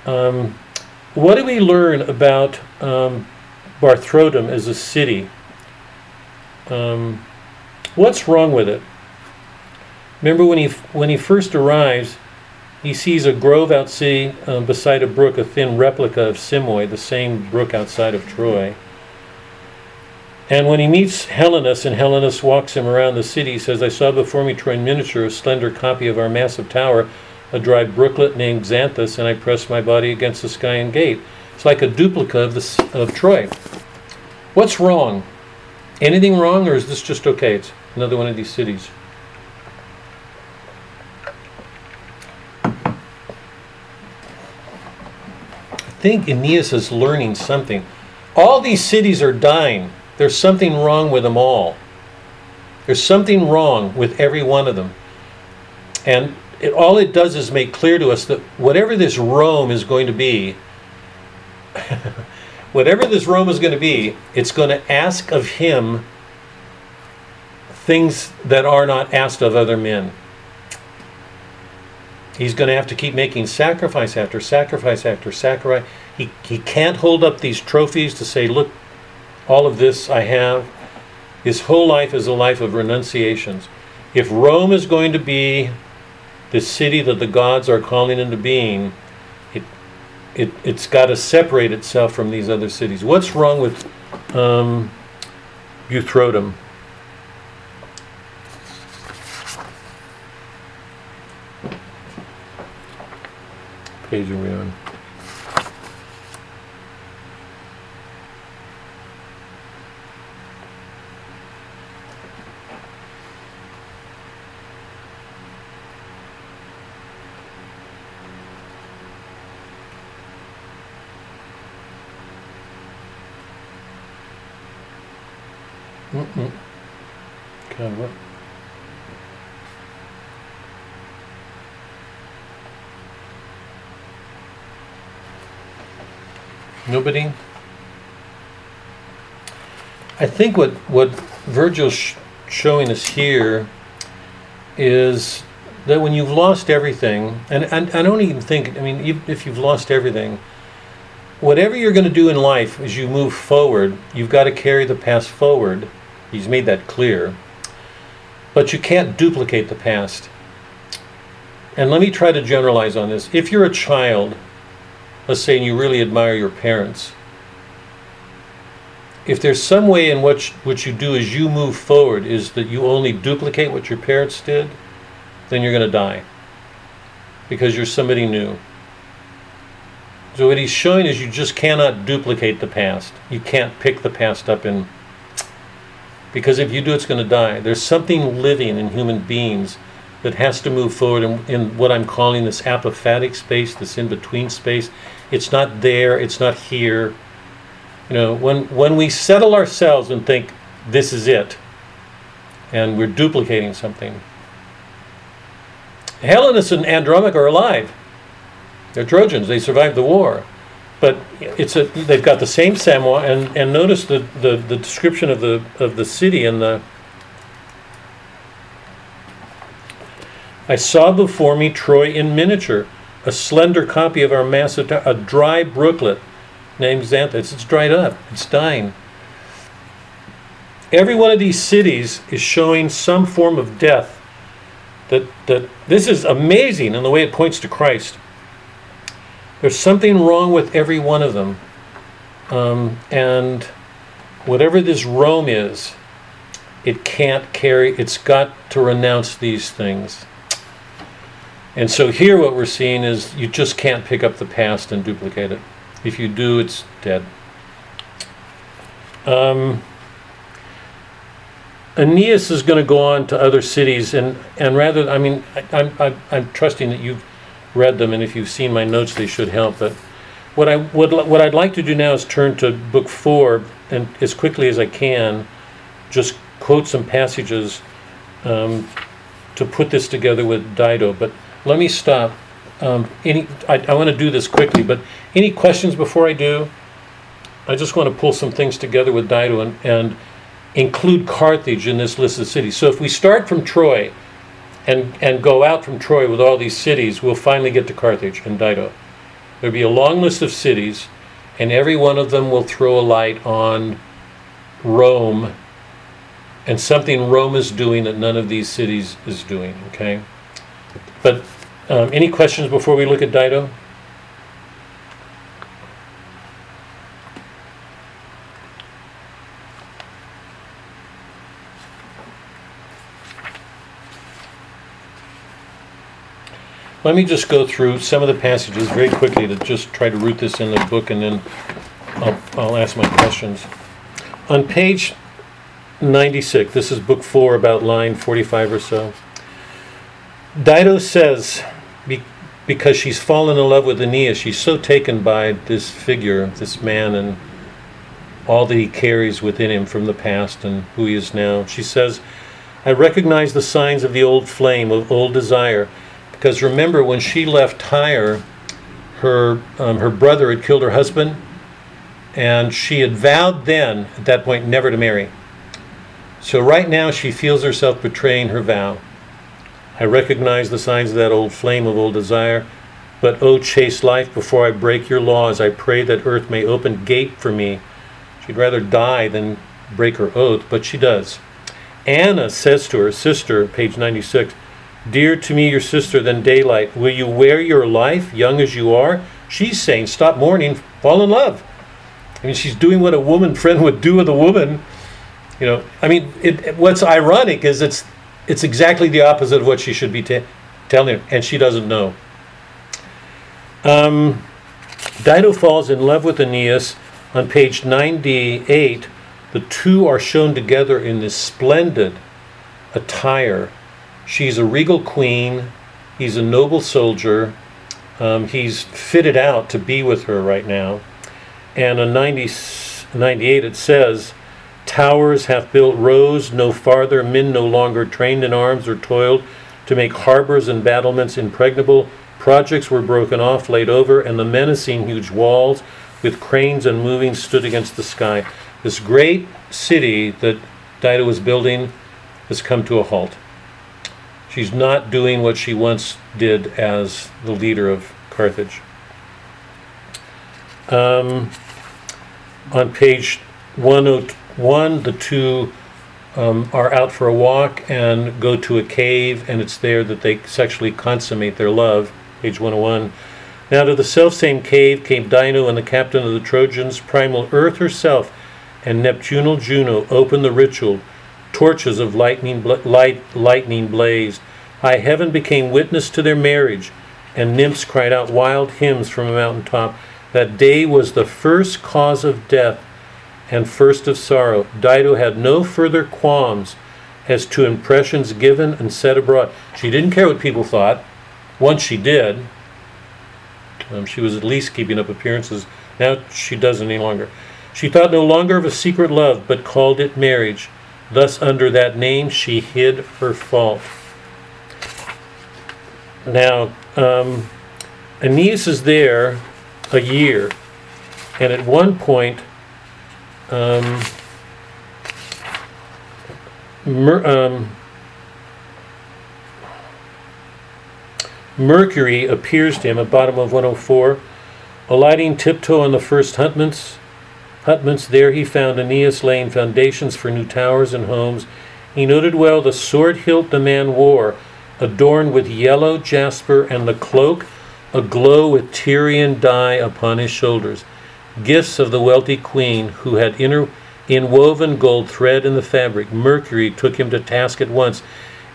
Um, what do we learn about um, Buthrotum as a city? Um, what's wrong with it? Remember when he when he first arrives, he sees a grove out sea um, beside a brook, a thin replica of Simois, the same brook outside of Troy. And when he meets Helenus, and Helenus walks him around the city, he says, I saw before me Troy in miniature, a slender copy of our massive tower, a dry brooklet named Xanthus, and I pressed my body against the Scaean gate. It's like a duplicate of, of Troy. What's wrong? Anything wrong, or is this just okay? It's another one of these cities. I think Aeneas is learning something. All these cities are dying. There's something wrong with them all. There's something wrong with every one of them. And it, all it does is make clear to us that whatever this Rome is going to be, [laughs] whatever this Rome is going to be, it's going to ask of him things that are not asked of other men. He's going to have to keep making sacrifice after sacrifice after sacrifice. He, he can't hold up these trophies to say, look, all of this I have. His whole life is a life of renunciations. If Rome is going to be the city that the gods are calling into being, it, it, it's got to separate itself from these other cities. What's wrong with um, Buthrotum? Page are we on? Mm-mm. God, what? I think what, what Virgil's sh- showing us here is that when you've lost everything, and, and I don't even think, I mean, if you've lost everything, whatever you're going to do in life as you move forward, you've got to carry the past forward. He's made that clear. But you can't duplicate the past. And let me try to generalize on this. If you're a child, let's say, and you really admire your parents, if there's some way in which what you do as you move forward is that you only duplicate what your parents did, then you're going to die because you're somebody new. So what he's showing is you just cannot duplicate the past. You can't pick the past up and because if you do, it's going to die. There's something living in human beings that has to move forward in, in what I'm calling this apophatic space, this in-between space. It's not there. It's not here. You know, when when we settle ourselves and think this is it, and we're duplicating something. Helenus and Andromache are alive. They're Trojans. They survived the war. But it's a, they've got the same Simois, and, and notice the, the, the description of the, of the city and the. I saw before me Troy in miniature, a slender copy of our massive, a dry brooklet named Xanthus. It's dried up, it's dying. every one of these cities is showing some form of death. That, that this is amazing in the way it points to Christ. There's something wrong with every one of them. Um, and whatever this Rome is, it can't carry, it's got to renounce these things. And so here what we're seeing is you just can't pick up the past and duplicate it. If you do, it's dead. Um, Aeneas is going to go on to other cities, and, and rather, I mean, I, I'm, I'm, I'm trusting that you've read them, and if you've seen my notes, they should help. But what I would, what I'd like to do now is turn to book four, and as quickly as I can, just quote some passages um, to put this together with Dido. But let me stop. Um, any, I, I want to do this quickly, but any questions before I do? I just want to pull some things together with Dido and, and include Carthage in this list of cities. So if we start from Troy and, and go out from Troy with all these cities, we'll finally get to Carthage and Dido. There'll be a long list of cities, and every one of them will throw a light on Rome and something Rome is doing that none of these cities is doing, okay? But um, any questions before we look at Dido? Let me just go through some of the passages very quickly to just try to root this in the book and then I'll, I'll ask my questions. On page 96, this is book four, about line 45 or so. Dido says, because she's fallen in love with Aeneas, she's so taken by this figure, this man, and all that he carries within him from the past and who he is now. She says, I recognize the signs of the old flame, of old desire. Because remember, when she left Tyre, her, um, her brother had killed her husband, and she had vowed then, at that point, never to marry. So right now, she feels herself betraying her vow. I recognize the signs of that old flame of old desire, but O chaste life, before I break your laws, I pray that earth may open gate for me. She'd rather die than break her oath, but she does. Anna says to her sister, page 96, Dear to me, your sister than daylight, will you wear your life, young as you are? She's saying, Stop mourning, fall in love. I mean, she's doing what a woman friend would do with a woman. You know, I mean, it- what's ironic is it's it's exactly the opposite of what she should be ta telling him, and she doesn't know. Um, Dido falls in love with Aeneas on page 98. The two are shown together in this splendid attire. She's a regal queen. He's a noble soldier. Um, he's fitted out to be with her right now. And on 90, 98 it says, Towers hath built rose no farther, men no longer trained in arms or toiled to make harbors and battlements impregnable. Projects were broken off, laid over, and the menacing huge walls with cranes and moving stood against the sky. This great city that Dido was building has come to a halt. She's not doing what she once did as the leader of Carthage. Um, on page 101, the two um, are out for a walk and go to a cave, and it's there that they sexually consummate their love. Page 101. Now to the selfsame cave came Dido and the captain of the Trojans, primal Earth herself, and Nuptial Juno opened the ritual. Torches of lightning, bla- light, lightning blazed. High heaven became witness to their marriage, and nymphs cried out wild hymns from a mountain top. That day was the first cause of death and first of sorrow. Dido had no further qualms as to impressions given and said abroad. She didn't care what people thought. Once she did. Um, she was at least keeping up appearances. Now she doesn't any longer. She thought no longer of a secret love, but called it marriage. Thus, under that name, she hid her fault. Now, um, Aeneas is there a year, and at one point, um, Mer- um, Mercury appears to him at bottom of 104, alighting tiptoe on the first huntments, hutments. There he found Aeneas laying foundations for new towers and homes. He noted well the sword hilt the man wore, adorned with yellow jasper, and the cloak aglow with Tyrian dye upon his shoulders. Gifts of the wealthy queen, who had inter- inwoven gold thread in the fabric. Mercury took him to task at once.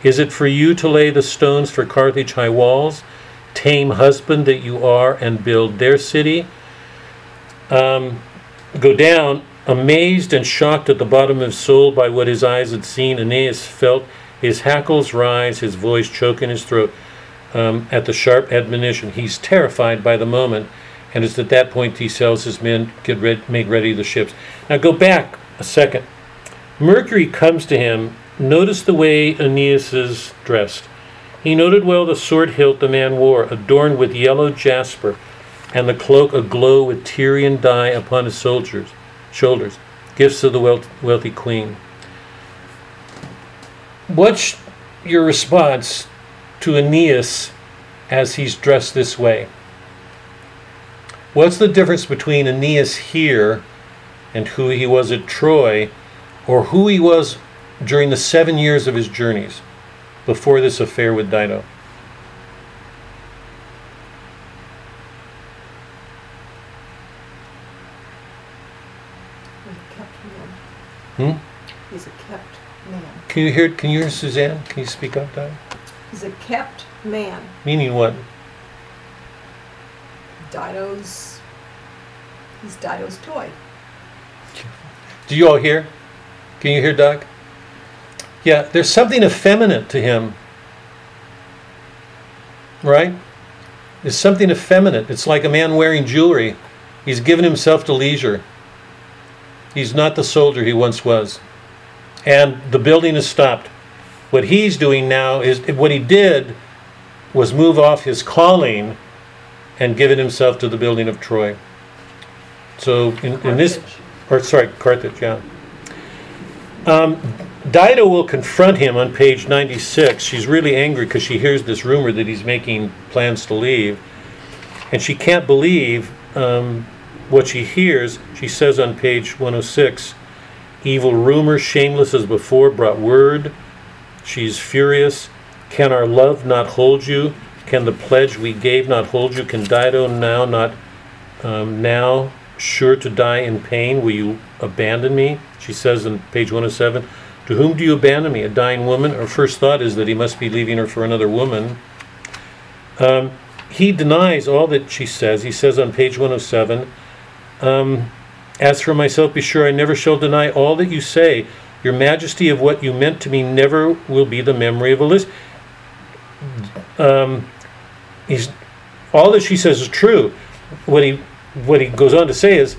Is it for you to lay the stones for Carthage high walls? Tame husband that you are, and build their city? Um, go down, amazed and shocked at the bottom of his soul by what his eyes had seen. Aeneas felt his hackles rise, his voice choke in his throat um, at the sharp admonition. He's terrified by the moment, and it's at that point he tells his men, "Get ready, make ready the ships." Now go back a second. Mercury comes to him. Notice the way Aeneas is dressed. He noted well the sword hilt the man wore, adorned with yellow jasper, and the cloak aglow with Tyrian dye upon his soldiers' shoulders, gifts of the wealth, wealthy queen. What's your response to Aeneas as he's dressed this way? What's the difference between Aeneas here and who he was at Troy, or who he was during the seven years of his journeys before this affair with Dido? He's a kept man. Hmm? He's a kept man. Can you hear? Can you hear Suzanne? Can you speak up, Dido? He's a kept man. Meaning what? Dido's. He's Dido's toy. Do you all hear? Can you hear Doug? Yeah, there's something effeminate to him. Right? There's something effeminate. It's like a man wearing jewelry. He's given himself to leisure. He's not the soldier he once was. And the building is stopped. What he's doing now is what he did was move off his calling and given himself to the building of Troy. So in, in this or sorry, Carthage, yeah. Um, Dido will confront him on page 96. She's really angry because she hears this rumor that he's making plans to leave. And she can't believe um, what she hears. She says on page 106 Evil rumor, shameless as before, brought word. She's furious. Can our love not hold you? Can the pledge we gave not hold you? Can Dido now not um, now sure to die in pain? Will you abandon me? She says on page 107, To whom do you abandon me? A dying woman? Her first thought is that he must be leaving her for another woman. Um, he denies all that she says. He says on page 107, um, As for myself, be sure I never shall deny all that you say. Your majesty of what you meant to me never will be the memory of Elissa. Um, he's, all that she says is true. What he what he goes on to say is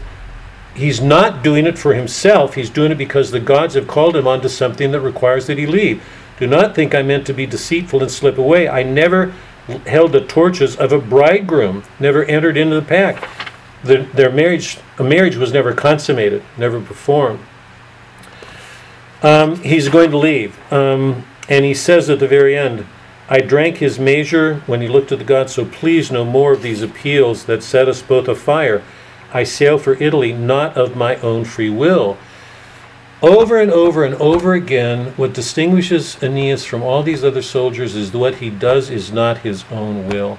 he's not doing it for himself. He's doing it because the gods have called him onto something that requires that he leave. Do not think i meant to be deceitful and slip away. I never held the torches of a bridegroom never entered into the pact. The, their marriage a marriage was never consummated never performed. Um, he's going to leave. Um, and he says at the very end I drank his measure when he looked at the gods, so please no more of these appeals that set us both afire. I sail for Italy, not of my own free will. Over and over and over again, what distinguishes Aeneas from all these other soldiers is what he does is not his own will.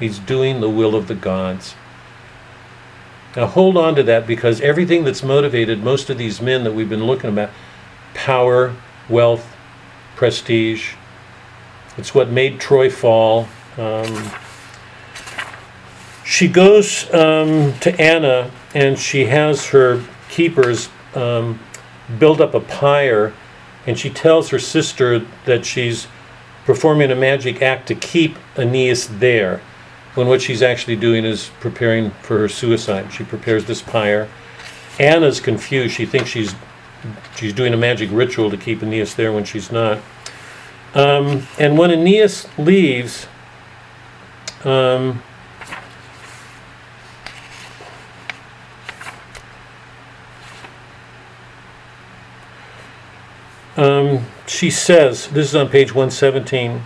He's doing the will of the gods. Now hold on to that because everything that's motivated most of these men that we've been looking at power, wealth, prestige, it's what made Troy fall. Um, she goes um, to Anna and she has her keepers um, build up a pyre and she tells her sister that she's performing a magic act to keep Aeneas there when what she's actually doing is preparing for her suicide. She prepares this pyre. Anna's confused. She thinks she's she's doing a magic ritual to keep Aeneas there when she's not. Um, and when Aeneas leaves, um, um, she says, this is on page 117.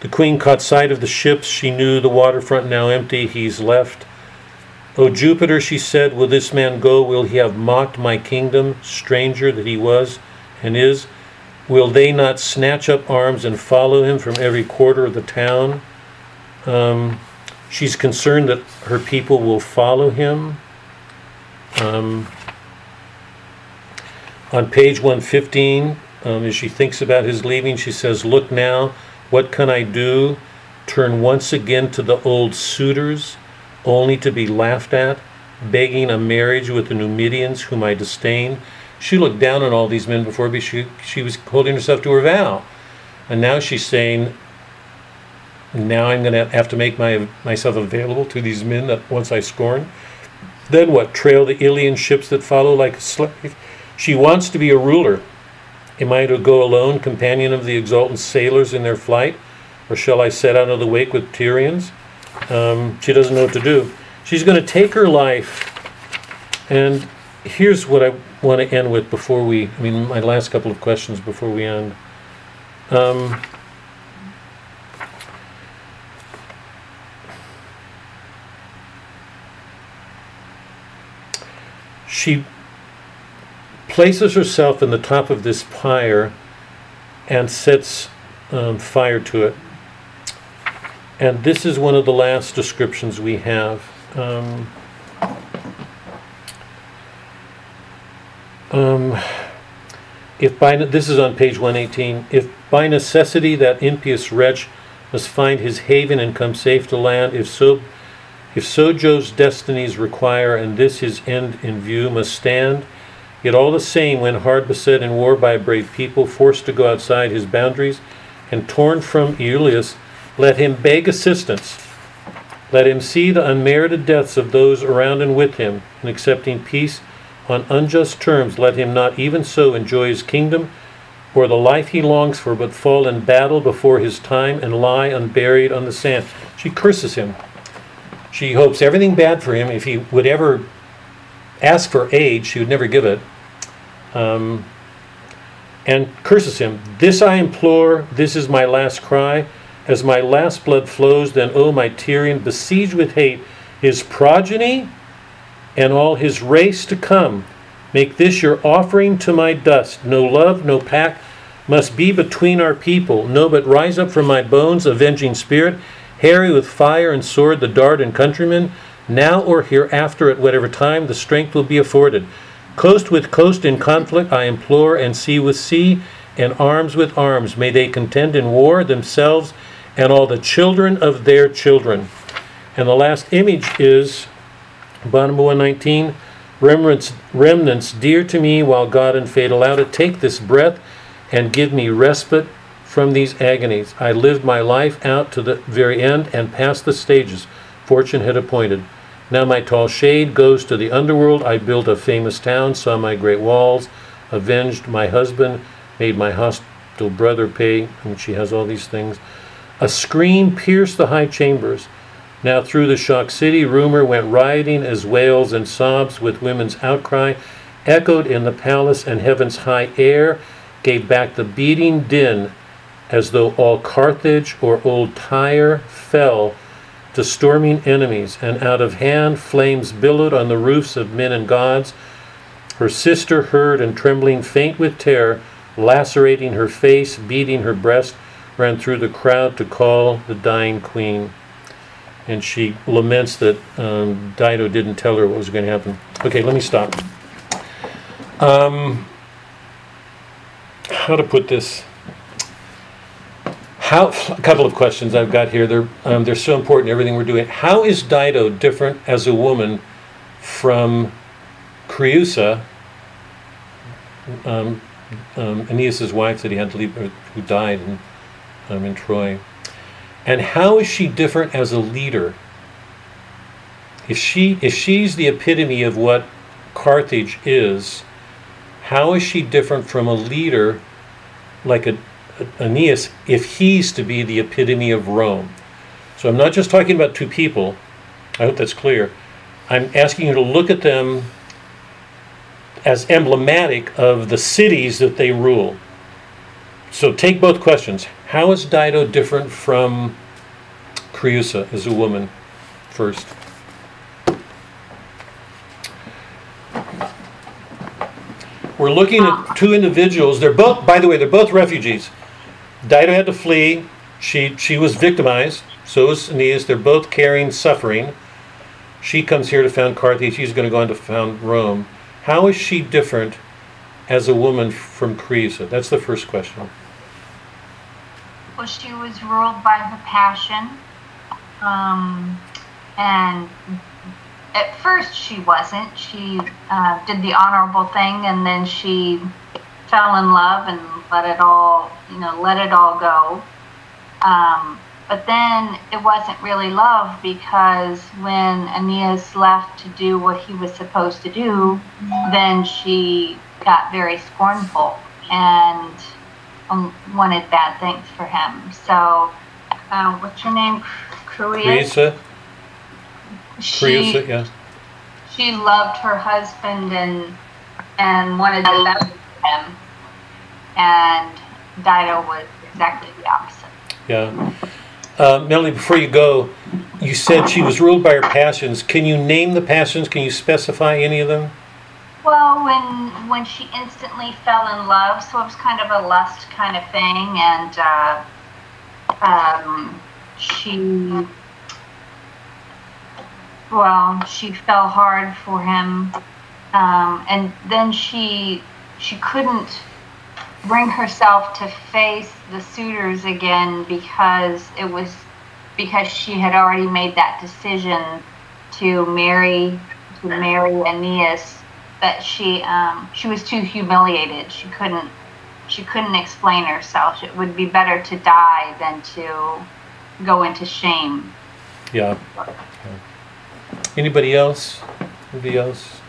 The queen caught sight of the ships. She knew the waterfront now empty. He's left. O Jupiter, she said, will this man go? Will he have mocked my kingdom, stranger that he was and is? Will they not snatch up arms and follow him from every quarter of the town? Um, she's concerned that her people will follow him. Um, on page 115, um, as she thinks about his leaving, she says, Look now, what can I do? Turn once again to the old suitors, only to be laughed at, begging a marriage with the Numidians whom I disdain. She looked down on all these men before, but she, she was holding herself to her vow. And now she's saying, now I'm going to have to make my, myself available to these men that once I scorned. Then what? Trail the Ilian ships that follow like a slave? She wants to be a ruler. Am I to go alone, companion of the exultant sailors in their flight? Or shall I set out of the wake with Tyrians? Um, she doesn't know what to do. She's going to take her life. And here's what I want to end with before we, I mean, my last couple of questions before we end. Um, she places herself in the top of this pyre and sets um, fire to it. And this is one of the last descriptions we have. Um, um, if by this is on page 118, if by necessity that impious wretch must find his haven and come safe to land, if so, if so Jove's destinies require, and this his end in view must stand, yet all the same, when hard beset in war by a brave people, forced to go outside his boundaries, and torn from Iulus, let him beg assistance. Let him see the unmerited deaths of those around and with him, and accepting peace on unjust terms, let him not even so enjoy his kingdom or the life he longs for, but fall in battle before his time and lie unburied on the sand. She curses him. She hopes everything bad for him. If he would ever ask for aid, she would never give it. Um, and curses him. This I implore, this is my last cry. As my last blood flows, then, O my Tyrian, besieged with hate, his progeny and all his race to come, make this your offering to my dust. No love, no pact must be between our people. No, but rise up from my bones, avenging spirit, hairy with fire and sword, the Dardan countryman. Now or hereafter, at whatever time, the strength will be afforded. Coast with coast in conflict, I implore, and sea with sea, and arms with arms. May they contend in war themselves and all the children of their children. And the last image is bottom of 119 remnants, remnants dear to me while God and fate allowed it. Take this breath and give me respite from these agonies. I lived my life out to the very end and past the stages fortune had appointed. Now my tall shade goes to the underworld. I built a famous town, saw my great walls, avenged my husband, made my hostile brother pay, and she has all these things. A scream pierced the high chambers. Now through the shocked city, rumor went rioting as wails and sobs with women's outcry echoed in the palace, and heaven's high air gave back the beating din as though all Carthage or old Tyre fell to storming enemies, and out of hand flames billowed on the roofs of men and gods. Her sister heard, and trembling faint with terror, lacerating her face, beating her breast, ran through the crowd to call the dying queen. And she laments that um, Dido didn't tell her what was going to happen. Okay, let me stop. Um, how to put this? How, a couple of questions I've got here. They're, um, they're so important, everything we're doing. How is Dido different as a woman from Creusa, um, um, wife that he had to leave, who died in, um, in Troy? And how is she different as a leader? If she if she's the epitome of what Carthage is, how is she different from a leader like a, a, Aeneas if he's to be the epitome of Rome? So I'm not just talking about two people. I hope that's clear. I'm asking you to look at them as emblematic of the cities that they rule. So take both questions. How is Dido different from Creusa as a woman first? We're looking at ah. two individuals. They're both, by the way, they're both refugees. Dido had to flee. She, she was victimized. So is Aeneas. They're both carrying suffering. She comes here to found Carthage. She's going to go on to found Rome. How is she different as a woman from Creusa? That's the first question. Well, she was ruled by her passion. Um, and at first she wasn't. She uh, did the honorable thing and then she fell in love and let it all, you know, let it all go. Um, but then it wasn't really love because when Aeneas left to do what he was supposed to do, then she got very scornful and um, wanted bad things for him. So, uh, what's her name? Cruius? Crisa, She, yeah. she loved her husband and and wanted the best for him. And Dido was exactly the opposite. Yeah. Uh, Melanie, before you go, you said she was ruled by her passions. Can you name the passions? Can you specify any of them? Well, when when she instantly fell in love, so it was kind of a lust kind of thing, and uh, um, she, well, she fell hard for him, um, and then she she couldn't bring herself to face the suitors again because it was because she had already made that decision to marry to marry Aeneas that she um, she was too humiliated. She couldn't she couldn't explain herself. It would be better to die than to go into shame. Yeah. yeah. Anybody else? Anybody else?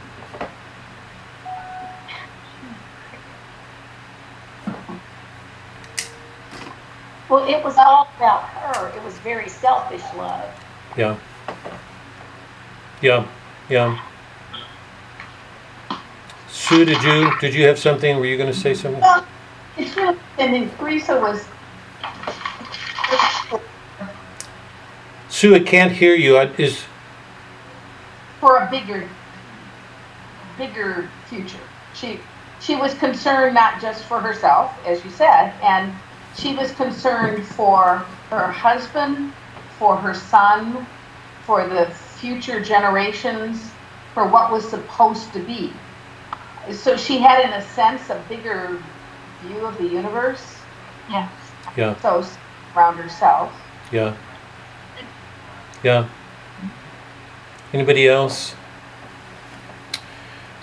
Well, it was all about her. It was very selfish love. Yeah. Yeah. Yeah. Sue, did you did you have something? Were you going to say something? Well, it's really, and then Teresa was, Sue, I can't hear you. I, is for a bigger, bigger future. She, she was concerned not just for herself, as you said, and she was concerned for her husband, for her son, for the future generations, for what was supposed to be. So she had, in a sense, a bigger view of the universe. Yes. yeah. So around herself. Yeah. Yeah. Anybody else?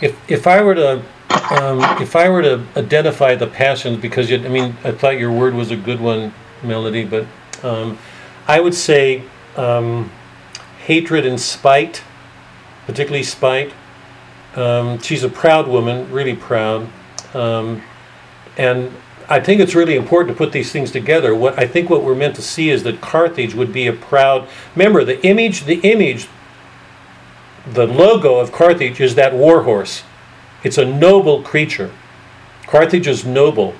If if I were to um, if I were to identify the passions, because you, I mean, I thought your word was a good one, Melody, but um, I would say um, hatred and spite, particularly spite. Um, she's a proud woman, really proud, um, and I think it's really important to put these things together. What I think what we're meant to see is that Carthage would be a proud. Remember the image. The image. The logo of Carthage is that war horse. It's a noble creature. Carthage is noble.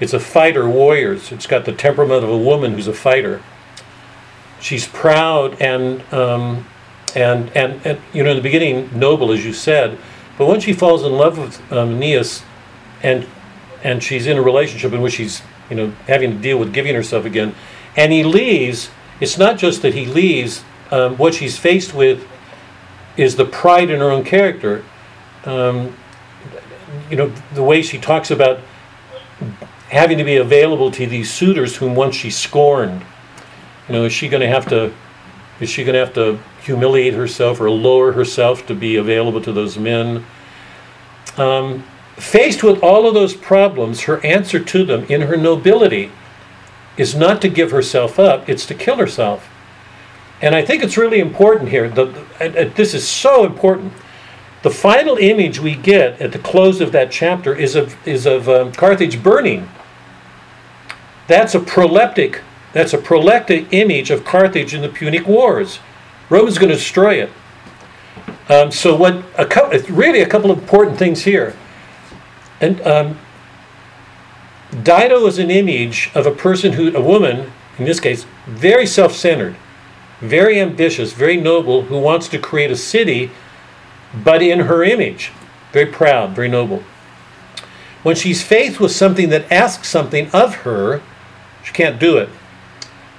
It's a fighter warriors. It's got the temperament of a woman who's a fighter. She's proud and um, and, and and you know in the beginning noble as you said, but when she falls in love with um, Aeneas, and and she's in a relationship in which she's you know having to deal with giving herself again, and he leaves. It's not just that he leaves. Um, what she's faced with is the pride in her own character. Um, you know the way she talks about having to be available to these suitors whom once she scorned. You know, is she going to have to? Is she going to have to humiliate herself or lower herself to be available to those men? Um, faced with all of those problems, her answer to them in her nobility is not to give herself up, it's to kill herself. And I think it's really important here. The, and- and this is so important. The final image we get at the close of that chapter is of, is of um, Carthage burning. That's a proleptic, that's a proleptic image of Carthage in the Punic Wars. Rome's going to destroy it. Um, so what? A couple, really, a couple of important things here. And um, Dido is an image of a person who, a woman, in this case, very self-centered, very ambitious, very noble, who wants to create a city, but in her image, very proud, very noble. When she's faced with something that asks something of her, she can't do it.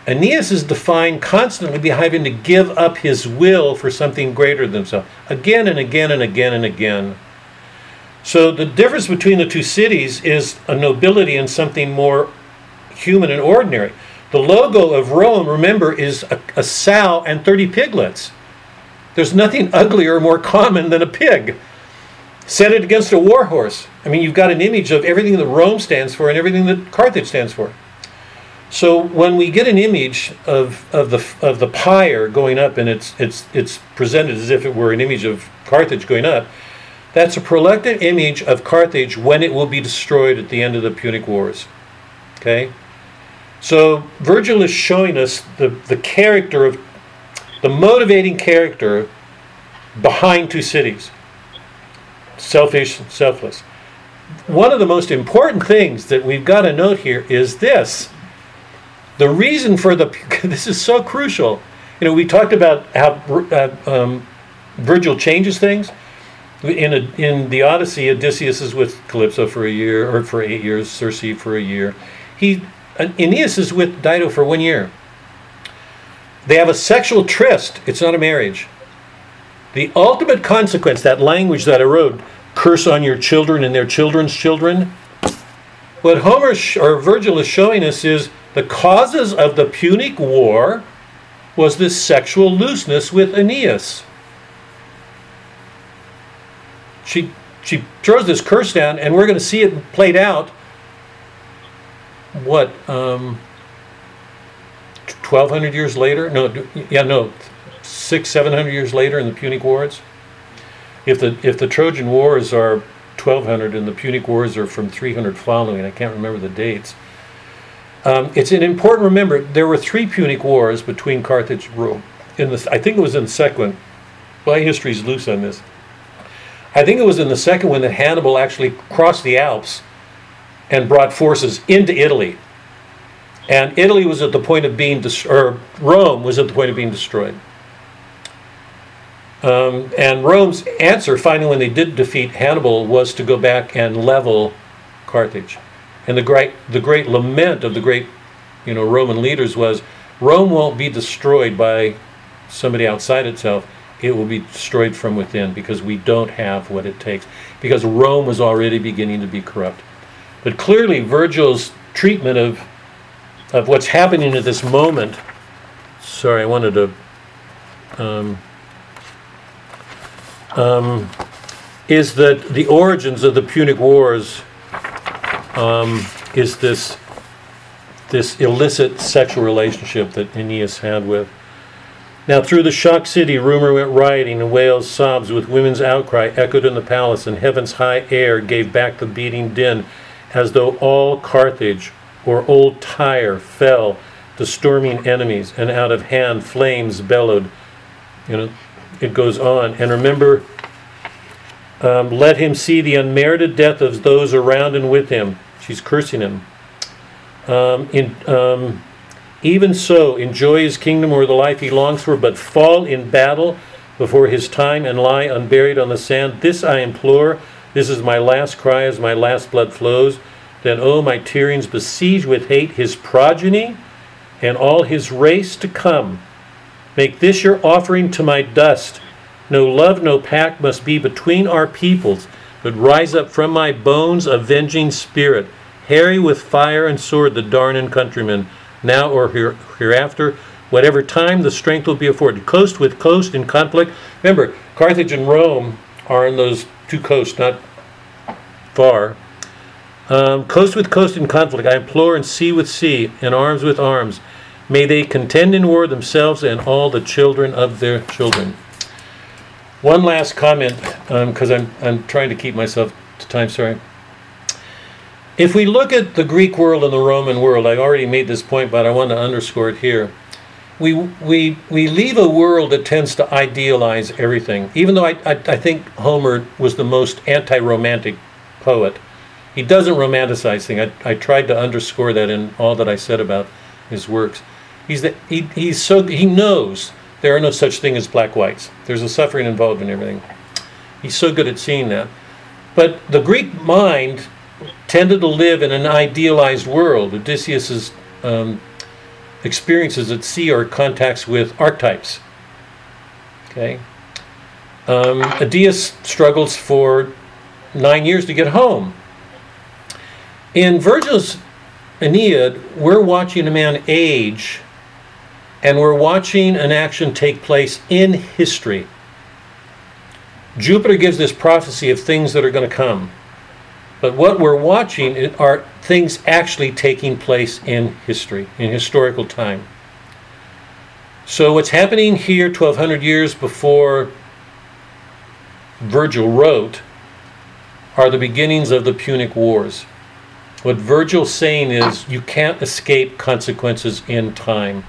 Aeneas is defined constantly by having to give up his will for something greater than himself, again and again and again and again. So the difference between the two cities is a nobility and something more human and ordinary. The logo of Rome, remember, is a, a sow and 30 piglets. There's nothing uglier or more common than a pig. Set it against a warhorse. I mean, you've got an image of everything that Rome stands for and everything that Carthage stands for. So when we get an image of, of the of the pyre going up and it's it's it's presented as if it were an image of Carthage going up, that's a proleptic image of Carthage when it will be destroyed at the end of the Punic Wars. Okay? So Virgil is showing us the, the character of the motivating character behind two cities. Selfish, selfless. One of the most important things that we've got to note here is this. The reason for the [laughs] this is so crucial. You know, we talked about how uh, um, Virgil changes things. In, a, in the Odyssey, Odysseus is with Calypso for a year, or for eight years, Circe for a year. He Aeneas is with Dido for one year. They have a sexual tryst. It's not a marriage. The ultimate consequence, that language that I wrote, curse on your children and their children's children. What Homer sh- or Virgil is showing us is the causes of the Punic War was this sexual looseness with Aeneas. She she throws this curse down, and we're going to see it played out. What um, twelve hundred years later? No, yeah, no, six seven hundred years later in the Punic Wars. If the if the Trojan Wars are twelve hundred and the Punic Wars are from three hundred following, I can't remember the dates. Um, it's an important remember there were three Punic Wars between Carthage and Rome. In the I think it was in the second. My history's loose on this. I think it was in the second one that Hannibal actually crossed the Alps and brought forces into Italy. And Italy was at the point of being, or Rome was at the point of being destroyed. Um, and Rome's answer, finally, when they did defeat Hannibal, was to go back and level Carthage. And the great, the great lament of the great, you know, Roman leaders was, Rome won't be destroyed by somebody outside itself it will be destroyed from within because we don't have what it takes. Because Rome was already beginning to be corrupt. But clearly, Virgil's treatment of, of what's happening at this moment. Sorry, I wanted to. Um, um, is that the origins of the Punic Wars um, is this this illicit sexual relationship that Aeneas had with now through the shocked city rumor went rioting, and wails, sobs, with women's outcry echoed in the palace, and heaven's high air gave back the beating din, as though all Carthage or old Tyre fell to storming enemies, and out of hand flames bellowed. You know, it goes on. And remember, um, let him see the unmerited death of those around and with him. She's cursing him. Um, in um, even so, enjoy his kingdom or the life he longs for, but fall in battle before his time and lie unburied on the sand. This I implore. This is my last cry as my last blood flows. Then, O oh, my Tyrians, besiege with hate his progeny and all his race to come. Make this your offering to my dust. No love, no pact must be between our peoples, but rise up from my bones avenging spirit. Harry with fire and sword the Dardan countrymen now or here, hereafter, whatever time the strength will be afforded. Coast with coast in conflict. Remember, Carthage and Rome are in those two coasts, not far. Um, coast with coast in conflict, I implore, and sea with sea, and arms with arms. May they contend in war themselves and all the children of their children. One last comment, because um, I'm, I'm trying to keep myself to time, sorry. If we look at the Greek world and the Roman world, I already made this point, but I want to underscore it here. We, we, we leave a world that tends to idealize everything. Even though I, I, I think Homer was the most anti romantic poet, he doesn't romanticize things. I, I tried to underscore that in all that I said about his works. He's, the, he, he's so, he knows there are no such thing as black whites, there's a suffering involved in everything. He's so good at seeing that. But the Greek mind tended to live in an idealized world. Odysseus's um, experiences at sea are contacts with archetypes. Okay. Um, struggles for nine years to get home. In Virgil's Aeneid, we're watching a man age, and we're watching an action take place in history. Jupiter gives this prophecy of things that are going to come. But what we're watching are things actually taking place in history, in historical time. So, what's happening here 1200 years before Virgil wrote are the beginnings of the Punic Wars. What Virgil's saying is you can't escape consequences in time.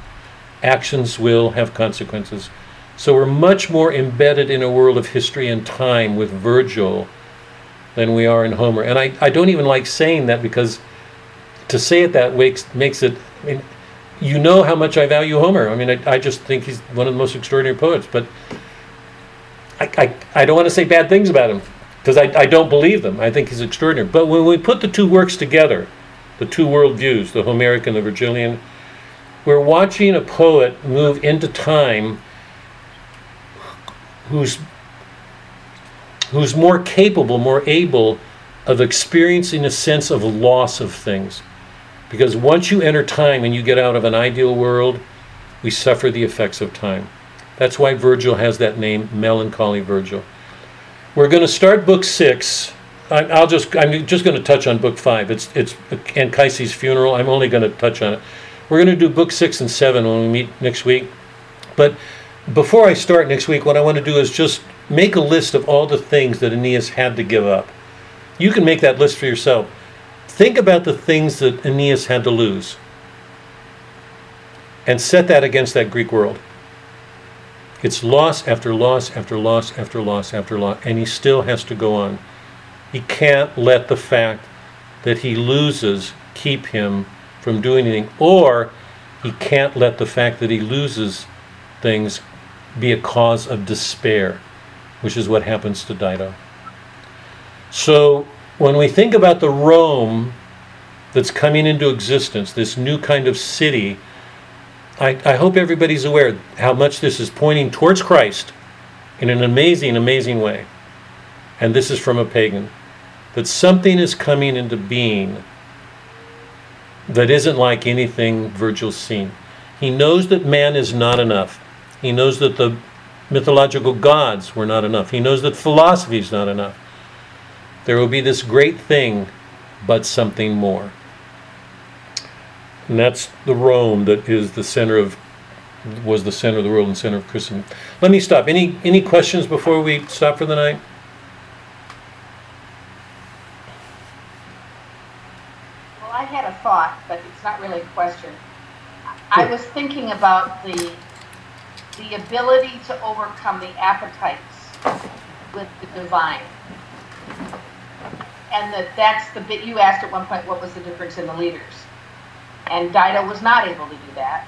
Actions will have consequences. So we're much more embedded in a world of history and time with Virgil than we are in Homer. And I, I don't even like saying that because to say it that way makes it, I mean, you know how much I value Homer. I mean, I, I just think he's one of the most extraordinary poets, but I, I, I don't want to say bad things about him because I, I don't believe them. I think he's extraordinary. But when we put the two works together, the two worldviews, the Homeric and the Virgilian, we're watching a poet move into time who's who's more capable, more able of experiencing a sense of loss of things. Because once you enter time and you get out of an ideal world, we suffer the effects of time. That's why Virgil has that name, Melancholy Virgil. We're going to start book six. I, I'll just I'm just going to touch on book five. It's it's Anchises' funeral. I'm only going to touch on it. We're going to do book six and seven when we meet next week. But before I start next week, what I want to do is just make a list of all the things that Aeneas had to give up. You can make that list for yourself. Think about the things that Aeneas had to lose and set that against that Greek world. It's loss after loss after loss after loss after loss, and he still has to go on. He can't let the fact that he loses keep him from doing anything, or he can't let the fact that he loses things be a cause of despair, which is what happens to Dido. So when we think about the Rome that's coming into existence, this new kind of city I, I hope everybody's aware how much this is pointing towards Christ in an amazing, amazing way. And this is from a pagan. That something is coming into being that isn't like anything Virgil's seen. He knows that man is not enough. He knows that the mythological gods were not enough. He knows that philosophy is not enough. There will be this great thing, but something more. And that's the Rome that is the center of was the center of the world and center of Christendom. Let me stop. Any any questions before we stop for the night? Well, I had a thought, but it's not really a question. I was thinking about the the ability to overcome the appetites with the divine. And that that's the bit you asked at one point what was the difference in the leaders? And Dido was not able to do that,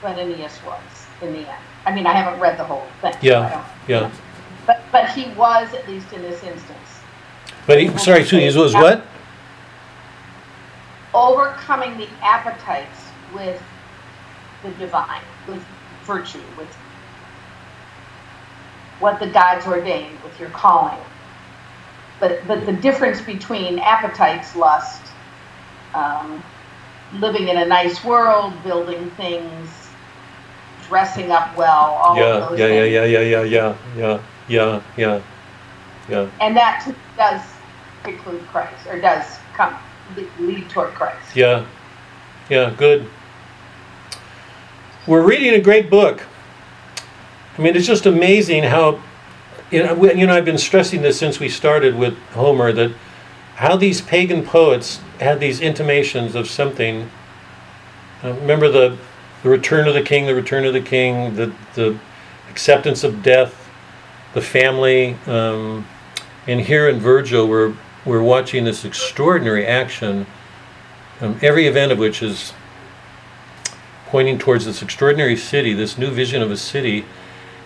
but Aeneas was in the end. I mean, I haven't read the whole thing. Yeah, yeah. But but he was at least in this instance But he, sorry, Sue, he was what? Overcoming the appetites with the divine, with virtue, with what the gods ordained, with your calling. But but the difference between appetites, lust, um, living in a nice world, building things, dressing up well, all Yeah, of those yeah, yeah, things. yeah, yeah, yeah, yeah, yeah, yeah, yeah, yeah. And that does include Christ, or does come lead toward Christ. Yeah, yeah, good. We're reading a great book. I mean, it's just amazing how, you know, you know, I've been stressing this since we started with Homer that how these pagan poets had these intimations of something. Uh, remember the, the return of the king, the return of the king, the, the acceptance of death, the family. Um, and here in Virgil, we're, we're watching this extraordinary action, um, every event of which is pointing towards this extraordinary city, this new vision of a city,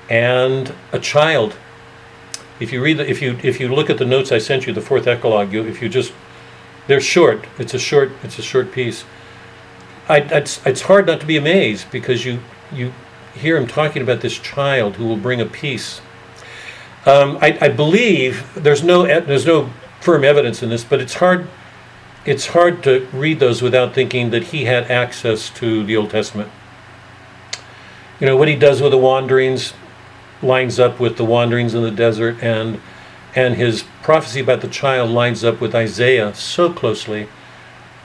and a child. If you read, the, if you if you look at the notes I sent you, the fourth eclogue, you, if you just they're short. It's a short. It's a short piece. I, it's, it's hard not to be amazed because you you hear him talking about this child who will bring a peace. Um, I, I believe there's no there's no firm evidence in this, but it's hard it's hard to read those without thinking that he had access to the Old Testament. You know what he does with the wanderings lines up with the wanderings in the desert, and and his prophecy about the child lines up with Isaiah so closely.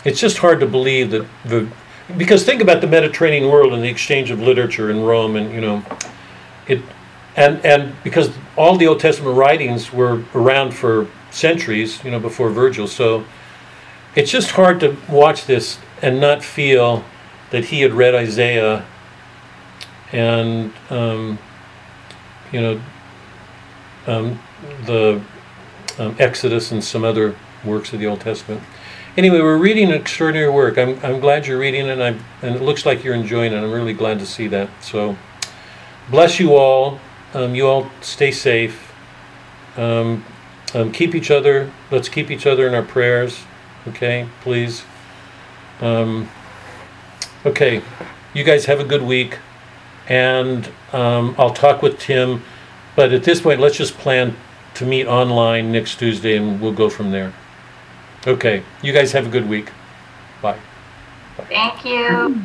It's just hard to believe that the because think about the Mediterranean world and the exchange of literature in Rome, and you know, it and and because all the Old Testament writings were around for centuries, you know, before Virgil, so it's just hard to watch this and not feel that he had read Isaiah and um, you know um, the um, Exodus and some other works of the Old Testament. Anyway, we're reading an extraordinary work. I'm, I'm glad you're reading it, and, I, and it looks like you're enjoying it. I'm really glad to see that. So, bless you all. Um, you all stay safe. Um, um, keep each other. Let's keep each other in our prayers. Okay, please. Um, okay, you guys have a good week, and um, I'll talk with Tim. But at this point, let's just plan to meet online next Tuesday, and we'll go from there. Okay, you guys have a good week. Bye. Thank you.